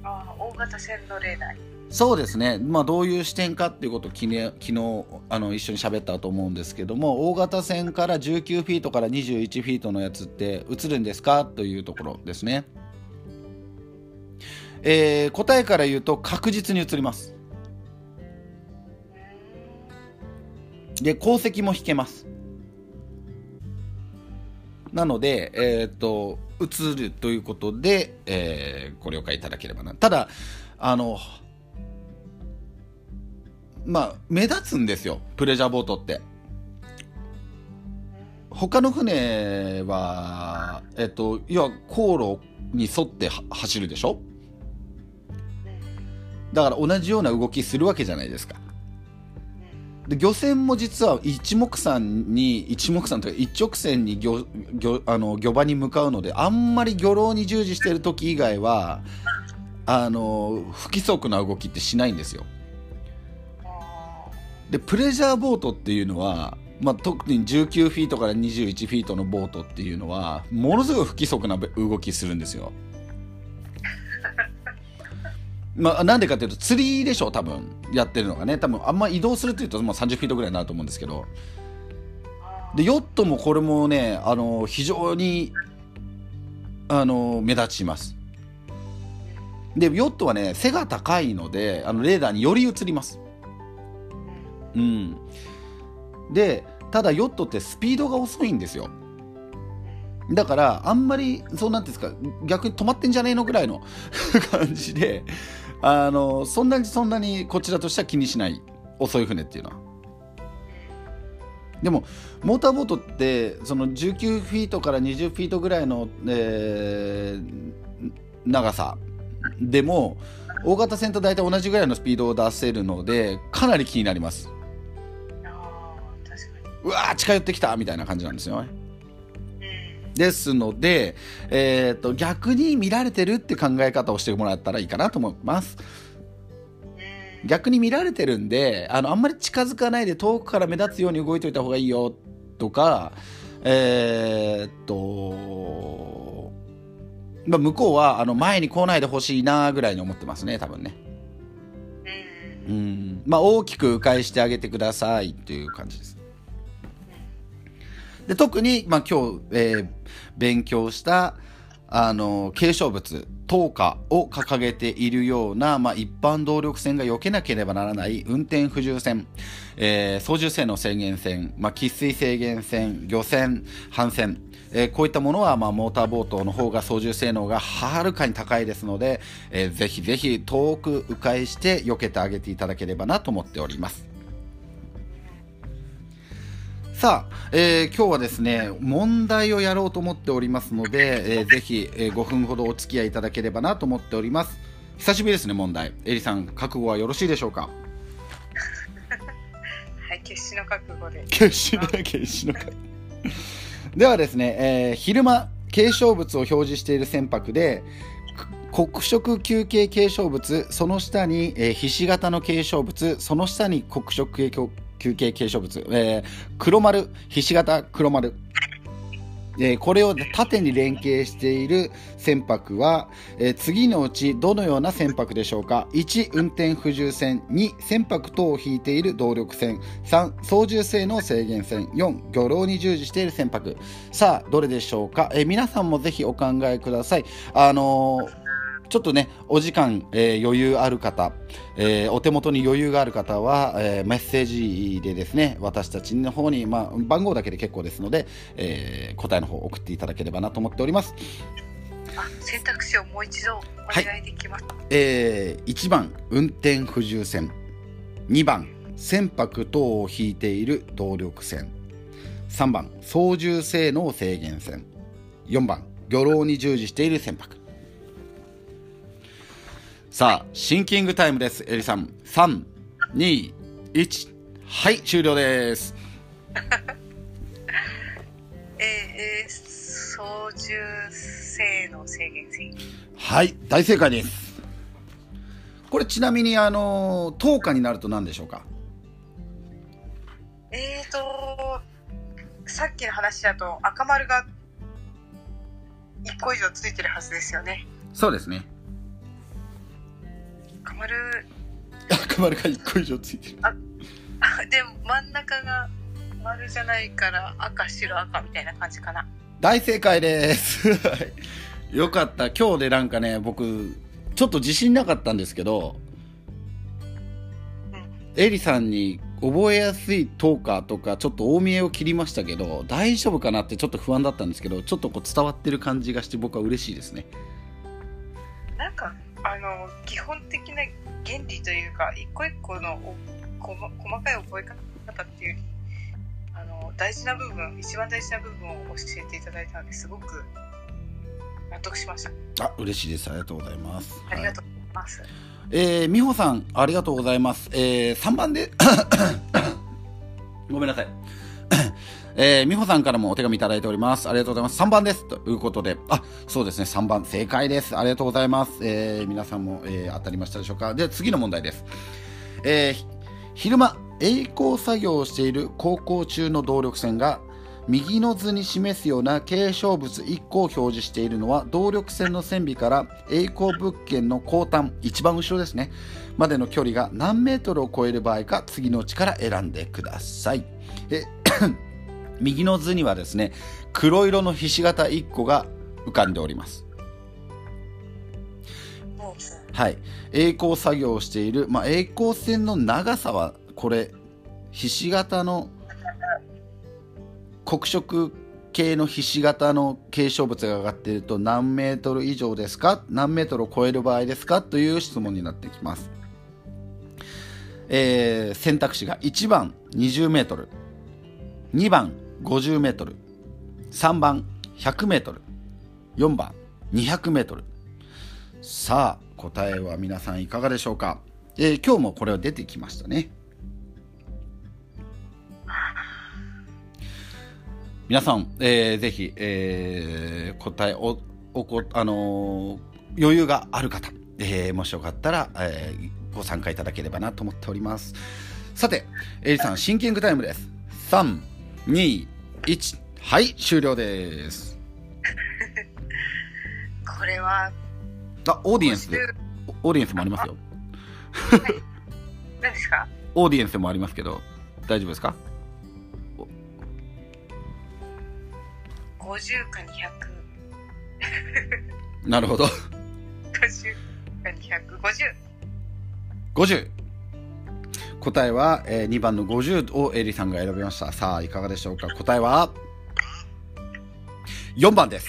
あ大型船のレーダーに。そうですね、まあ、どういう視点かっていうことを昨日昨日あの一緒に喋ったと思うんですけども大型船から19フィートから21フィートのやつって映るんですか？というところですね、えー答えから言うと確実に映りますで鉱石も引けます。なので、えーっと映るということで、えーご了解いただければな。ただあのまあ目立つんですよプレジャーボートって。他の船はえっと要は航路に沿って走るでしょ？だから同じような動きするわけじゃないですか。で漁船も実は一目散に一目散というか一直線に漁漁あの漁場に向かうのであんまり漁労に従事してる時以外はあの不規則な動きってしないんですよでプレジャーボートっていうのは、まあ、特に19フィートから21フィートのボートっていうのはものすごい不規則な動きするんですよ。まあ、なんでかっていうと釣りでしょ多分。やってるのがね。多分あんま移動するっていうと、まあ、30フィートぐらいになると思うんですけど。でヨットもこれもねあの非常にあの目立ちます。でヨットはね背が高いのであのレーダーにより映ります。うん。でただヨットってスピードが遅いんですよ。だからあんまりそうなんですか逆に止まってんじゃねえのぐらいの 感じであのそんなにそんなにこちらとしては気にしない。遅い船っていうのは。でもモーターボートってその19フィートから20フィートぐらいの、えー長さでも大型船と大体同じぐらいのスピードを出せるのでかなり気になります。あー確かに。うわー近寄ってきたみたいな感じなんですよね。うんですので、えー、と逆に見られてるって考え方をしてもらったらいいかなと思います。逆に見られてるんであのあんまり近づかないで遠くから目立つように動いといた方がいいよとかえーっと、まあ、向こうはあの前に来ないでほしいなぐらいに思ってますね多分ね。うんうん。まあ大きく迂回してあげてくださいっていう感じです。で特に、まあ、今日、えー勉強したあの継承物等価を掲げているような、まあ、一般動力線が避けなければならない運転不自由線、えー、操縦性能制限線、まあ、喫水制限線漁船帆船えー、こういったものは、まあ、モーターボートの方が操縦性能がはるかに高いですので、えー、ぜひぜひ遠く迂回して避けてあげていただければなと思っております。さあ、えー、今日はですね、問題をやろうと思っておりますので、えー、ぜひ、えー、5分ほどお付き合いいただければなと思っております。久しぶりですね、問題。エリさん、覚悟はよろしいでしょうか？はい、決死の覚悟で。決死の、決死の覚悟。ではですね、えー、昼間継承物を表示している船舶で黒色球形継承物その下に、えー、ひし形の継承物その下に黒色球形継承物、えー、黒丸ひし形黒丸。えー、これを縦に連携している船舶は、えー、次のうちどのような船舶でしょうか？1運転不自由船。2船舶等を引いている動力船。3操縦性の制限船。4漁労に従事している船舶。さあどれでしょうか、えー、皆さんもぜひお考えください。あのーちょっとね、お時間、えー、余裕ある方、えー、お手元に余裕がある方は、えー、メッセージでですね、私たちの方に、まあ、番号だけで結構ですので、えー、答えの方を送っていただければなと思っております。あ選択肢をもう一度お願いできます、はい、えー、1番、運転不自由船。2番、船舶等を引いている動力船。3番、操縦性能制限船。4番、漁労に従事している船舶。さあ、シンキングタイムです。エリさん。3、2、1。はい、終了です。えー、操縦性の制限制はい、大正解です。これちなみに、あの、10日になると何でしょうか？えーと、さっきの話だと赤丸が1個以上ついてるはずですよね。そうですね。赤丸赤丸が1個以上ついてる。あ でも真ん中が丸じゃないから赤白赤みたいな感じかな。大正解です。よかった。今日でなんかね僕ちょっと自信なかったんですけど、うん、エリさんに覚えやすいトーカーとかちょっと大見えを切りましたけど大丈夫かなってちょっと不安だったんですけどちょっとこう伝わってる感じがして僕は嬉しいですね。なんかあの基本的な原理というか一個一個の細かい覚え方っていうあの大事な部分一番大事な部分を教えていただいたのですごく納得しました。あ嬉しいです。ありがとうございます。ありがとうございます、はい、えー、美穂さんありがとうございます、えー、3番で ごめんなさい えー、美穂さんからもお手紙いただいております。ありがとうございます。3番です。ということで、あ、そうですね、3番、正解です。ありがとうございます。えー、皆さんも、えー、当たりましたでしょうか。で、次の問題です。えー、昼間、栄光作業をしている航行中の動力船が、右の図に示すような継承物1個を表示しているのは動力船の船尾から栄光物件の後端一番後ろですねまでの距離が何メートルを超える場合か次のうちから選んでくださいえ 右の図にはですね黒色のひし形1個が浮かんでおります。はい。栄光作業をしている、まあ、栄光線の長さはこれひし形の黒色系のひし形の継承物が上がっていると何メートル以上ですか？何メートルを超える場合ですか？という質問になってきます、えー、選択肢が1番20メートル。2番50メートル。3番100メートル。4番200メートル。さあ答えは皆さんいかがでしょうか、えー、今日もこれは出てきましたね。皆さん、えー、ぜひ、えー、答えおおこ、あのー、余裕がある方、えー、もしよかったら、えー、ご参加いただければなと思っております。さてエリさんシンキングタイムです。3 2 1はい終了です。これはあオーディエンスで。オーディエンスもありますよ。はい。何ですか？オーディエンスもありますけど大丈夫ですか？50か200なるほど。50が250 50。答えは、えー2番の50をエリさんが選びました。さあ、いかがでしょうか？答えは、4番です。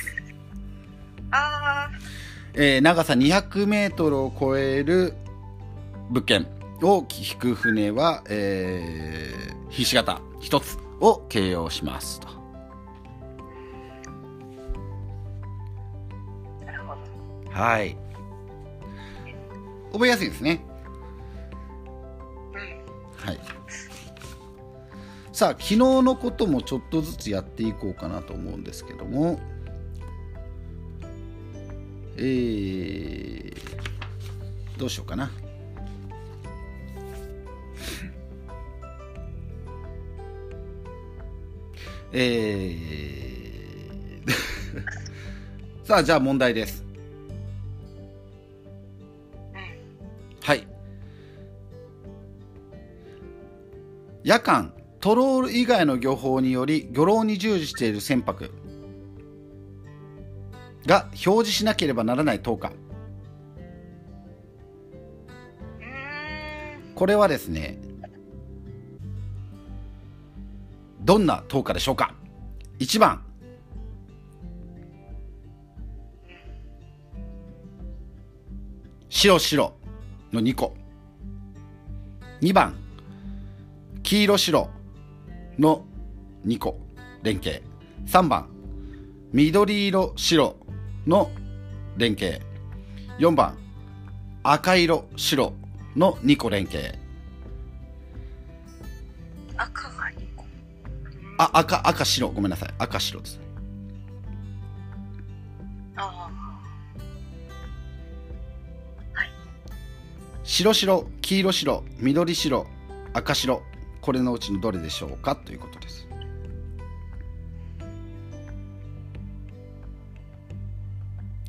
あえー長さ200メートルを超える物件を引く船は、えー、ひし形一つを形容しますと。はい。覚えやすいですね。うんはい。さあ、昨日のこともちょっとずつやっていこうかなと思うんですけども、えー、どうしようかな。えー、さあ、じゃあ問題です。はい。夜間トロール以外の漁法により漁労に従事している船舶が表示しなければならない10日これはですねどんな10日でしょうか？1番。白白の2個。2番。黄色白の2個連携3番緑色白の連携4番赤色白の2個連携赤が2個あ赤赤白ごめんなさい赤白です。あ白白黄色白緑白赤白。これのうちのどれでしょうかということです。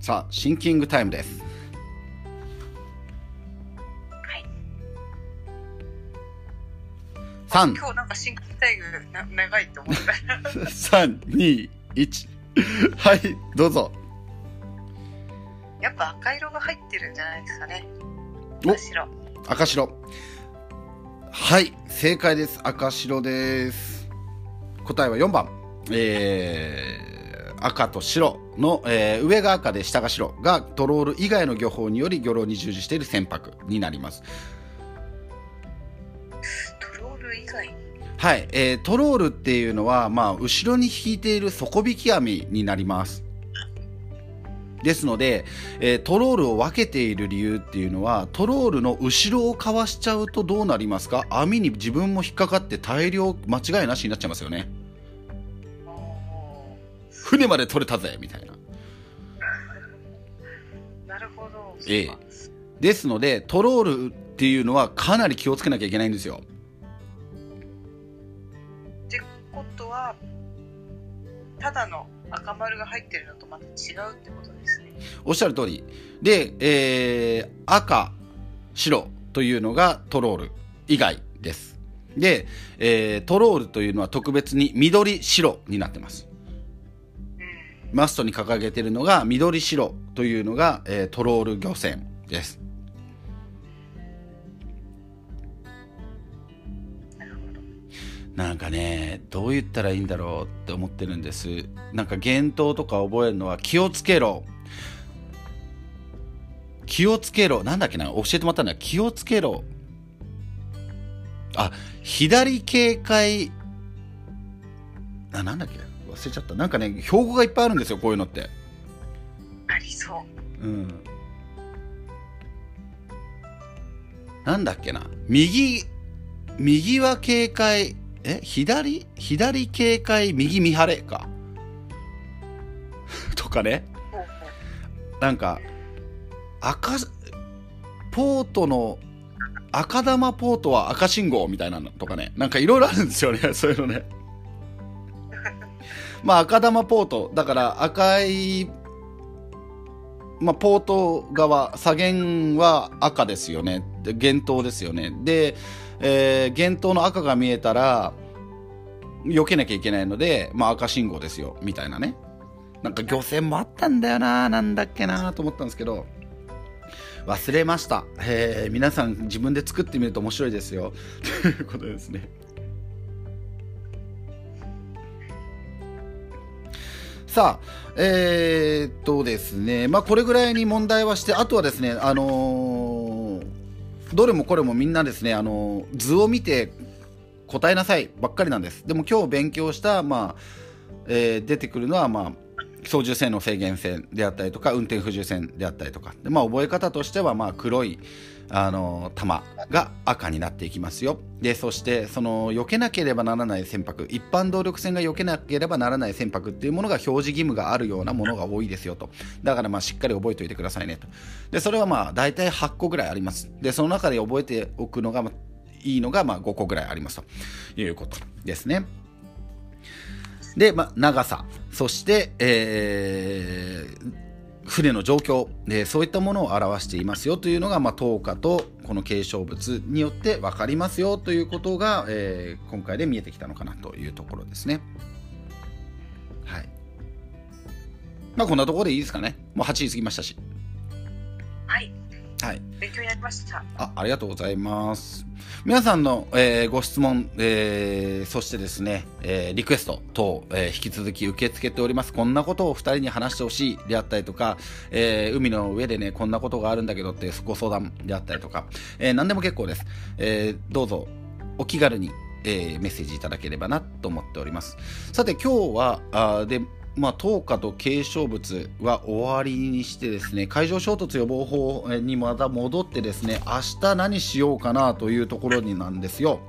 さあシンキングタイムです。あ3今日なんかシンクタイムな長いと思った。321はいどうぞ。やっぱ赤色が入ってるんじゃないですかね。お。赤白。赤白はい正解です。赤白です。答えは4番。えー、赤と白の、えー上が赤で下が白がトロール以外の漁法により漁労に従事している船舶になります。トロール以外に？はい、えートロールっていうのは、まあ、後ろに引いている底引き網になりますですので、えートロールを分けている理由っていうのはトロールの後ろをかわしちゃうとどうなりますか？網に自分も引っかかって大量間違いなしになっちゃいますよね。船まで取れたぜみたいな。なるほど。ええ。ですのでトロールっていうのはかなり気をつけなきゃいけないんですよ。ってことはただの赤丸が入ってるのとまた違うってことおっしゃる通り。で、えー赤白というのがトロール以外です。で、えートロールというのは特別に緑白になってます。マストに掲げているのが緑白というのが、えートロール漁船です。なるほどなんかねどう言ったらいいんだろうって思ってるんです。なんか言動とか覚えるのは気をつけろ。気をつけろ。なんだっけな？教えてもらったのは気をつけろ。あ左警戒。あなんだっけ？忘れちゃった。なんかね標語がいっぱいあるんですよこういうのって。ありそう。うん。なんだっけな？右右は警戒。え？左？左警戒？右見張れか。とかね。なんか赤ポートの赤玉ポートは赤信号みたいなのとかね。なんかいろいろあるんですよね。そういうのね。まあ赤玉ポート。だから赤いまあ、ポート側左舷は赤ですよね。で厳冬ですよね。で、えー、厳冬の赤が見えたら避けなきゃいけないので、まあ、赤信号ですよ。みたいなね。なんか漁船もあったんだよな。なんだっけなと思ったんですけど。忘れました、えー、皆さん自分で作ってみると面白いですよ。ということですね。さあえー、っとですね。まあこれぐらいに問題はしてあとはですねあのー、どれもこれもみんなですねあのー、図を見て答えなさいばっかりなんです。でも今日勉強したまあ、えー、出てくるのはまあ操縦性の制限線であったりとか運転不自由線であったりとか。で、まあ、覚え方としてはまあ黒いあの玉が赤になっていきますよ。でそしてその避けなければならない船舶一般動力船が避けなければならない船舶っていうものが表示義務があるようなものが多いですよと。だからまあしっかり覚えておいてくださいねと。でそれはまあ大体8個ぐらいあります。でその中で覚えておくのがいいのがまあ5個ぐらいありますということですね。で、ま、長さ、そして、えー、船の状況、でそういったものを表していますよというのが、まあ、等価とこの継承物によって分かりますよということが、えー、今回で見えてきたのかなというところですね。はい。まあこんなところでいいですかね。もう8時過ぎましたし。はい。はい。勉強になりました。あ、ありがとうございます。皆さんの、えー、ご質問、えー、そしてですね、えー、リクエスト等、え引き続き受け付けております。こんなことを2人に話してほしいであったりとか、え海の上でね、こんなことがあるんだけどってご相談であったりとか、え何でも結構です。えどうぞお気軽に、えメッセージいただければなと思っております。さて今日は、あでまあ、投下と継承物は終わりにしてですね海上衝突予防法にまた戻ってですね明日何しようかなというところになんですよ。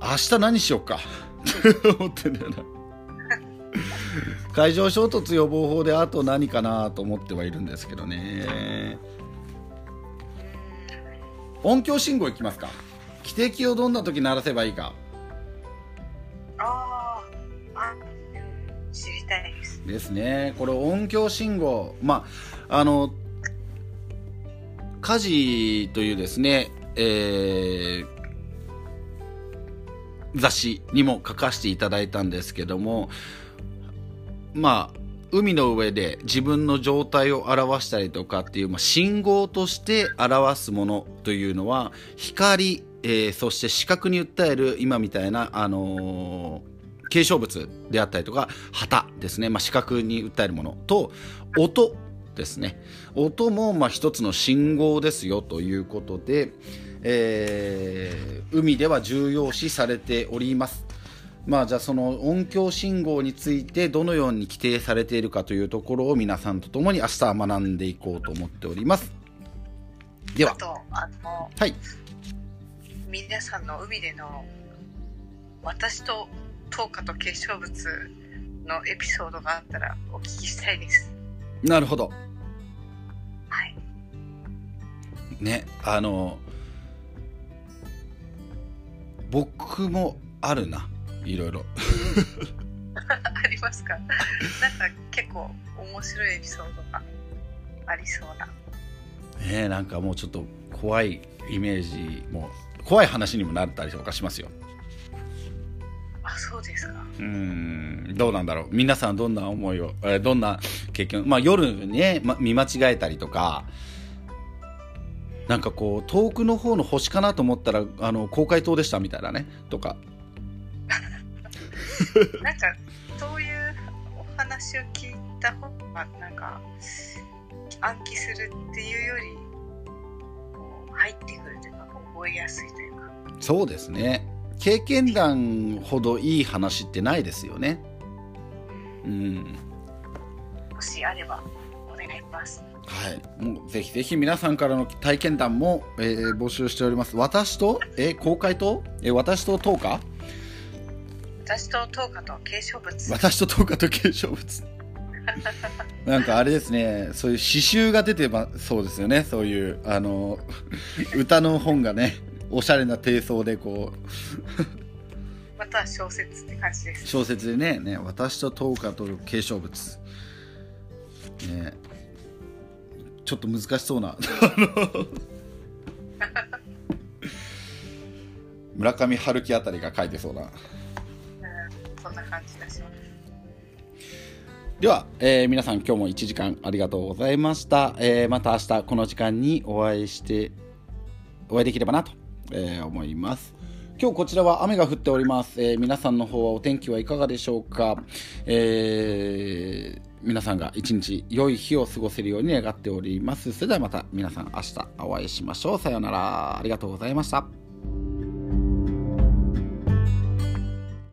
明日何しようか。思ってんだよな。海上衝突予防法であと何かなと思ってはいるんですけどね。音響信号いきますか。汽笛をどんな時鳴らせばいいか。ああ知りたいです。ですね。これ音響信号。まああの火事というですね、えー、雑誌にも書かせていただいたんですけどもまあ海の上で自分の状態を表したりとかっていう、まあ、信号として表すものというのは光、えー、そして視覚に訴える今みたいな、あのー継承物であったりとか旗ですね、まあ、視覚に訴えるものと音ですね。音もまあ一つの信号ですよということで、えー、海では重要視されております。まあ、じゃあその音響信号についてどのように規定されているかというところを皆さんと共に明日は学んでいこうと思っております。では。あの、はい、皆さんの海での私と等価と結晶物のエピソードがあったらお聞きしたいです。なるほど。はい。ねあの僕もあるないろいろ。ありますか？なんか結構面白いエピソードがありそうな。ねなんかもうちょっと怖いイメージも怖い話にもなったりとかしますよ。あそうですか。うん。どうなんだろう。皆さんどんな思いを、えー、どんな経験まあ夜ね、ま、見間違えたりとかなんかこう遠くの方の星かなと思ったらあの公開塔でしたみたいなね。とか。なんかそういうお話を聞いた方がなんか暗記するっていうより入ってくるというか覚えやすいというかそうですね経験談ほどいい話ってないですよね。うん。もしあればお願いします。はい、もうぜひぜひ皆さんからの体験談も、えー、募集しております。私と、えー、公開と、えー、私と10日私と10日と継承物。私と10日と継承物。なんかあれですね、そういう詩集が出てばそうですよね、そういうあの歌の本がね、おしゃれな低層でこうまたは小説って感じです。小説でねね私と10日と継承物。ねちょっと難しそうな 村上春樹あたりが書いてそうな、うん、そんな感じがしますでは、えー皆さん今日も1時間ありがとうございました、えーまた明日この時間にお会いしてお会いできればなと、えー思います。今日こちらは雨が降っております、えー皆さんの方はお天気はいかがでしょうか、えー皆さんが一日良い日を過ごせるように願っております。それではまた皆さん明日お会いしましょう。さようなら。ありがとうございました。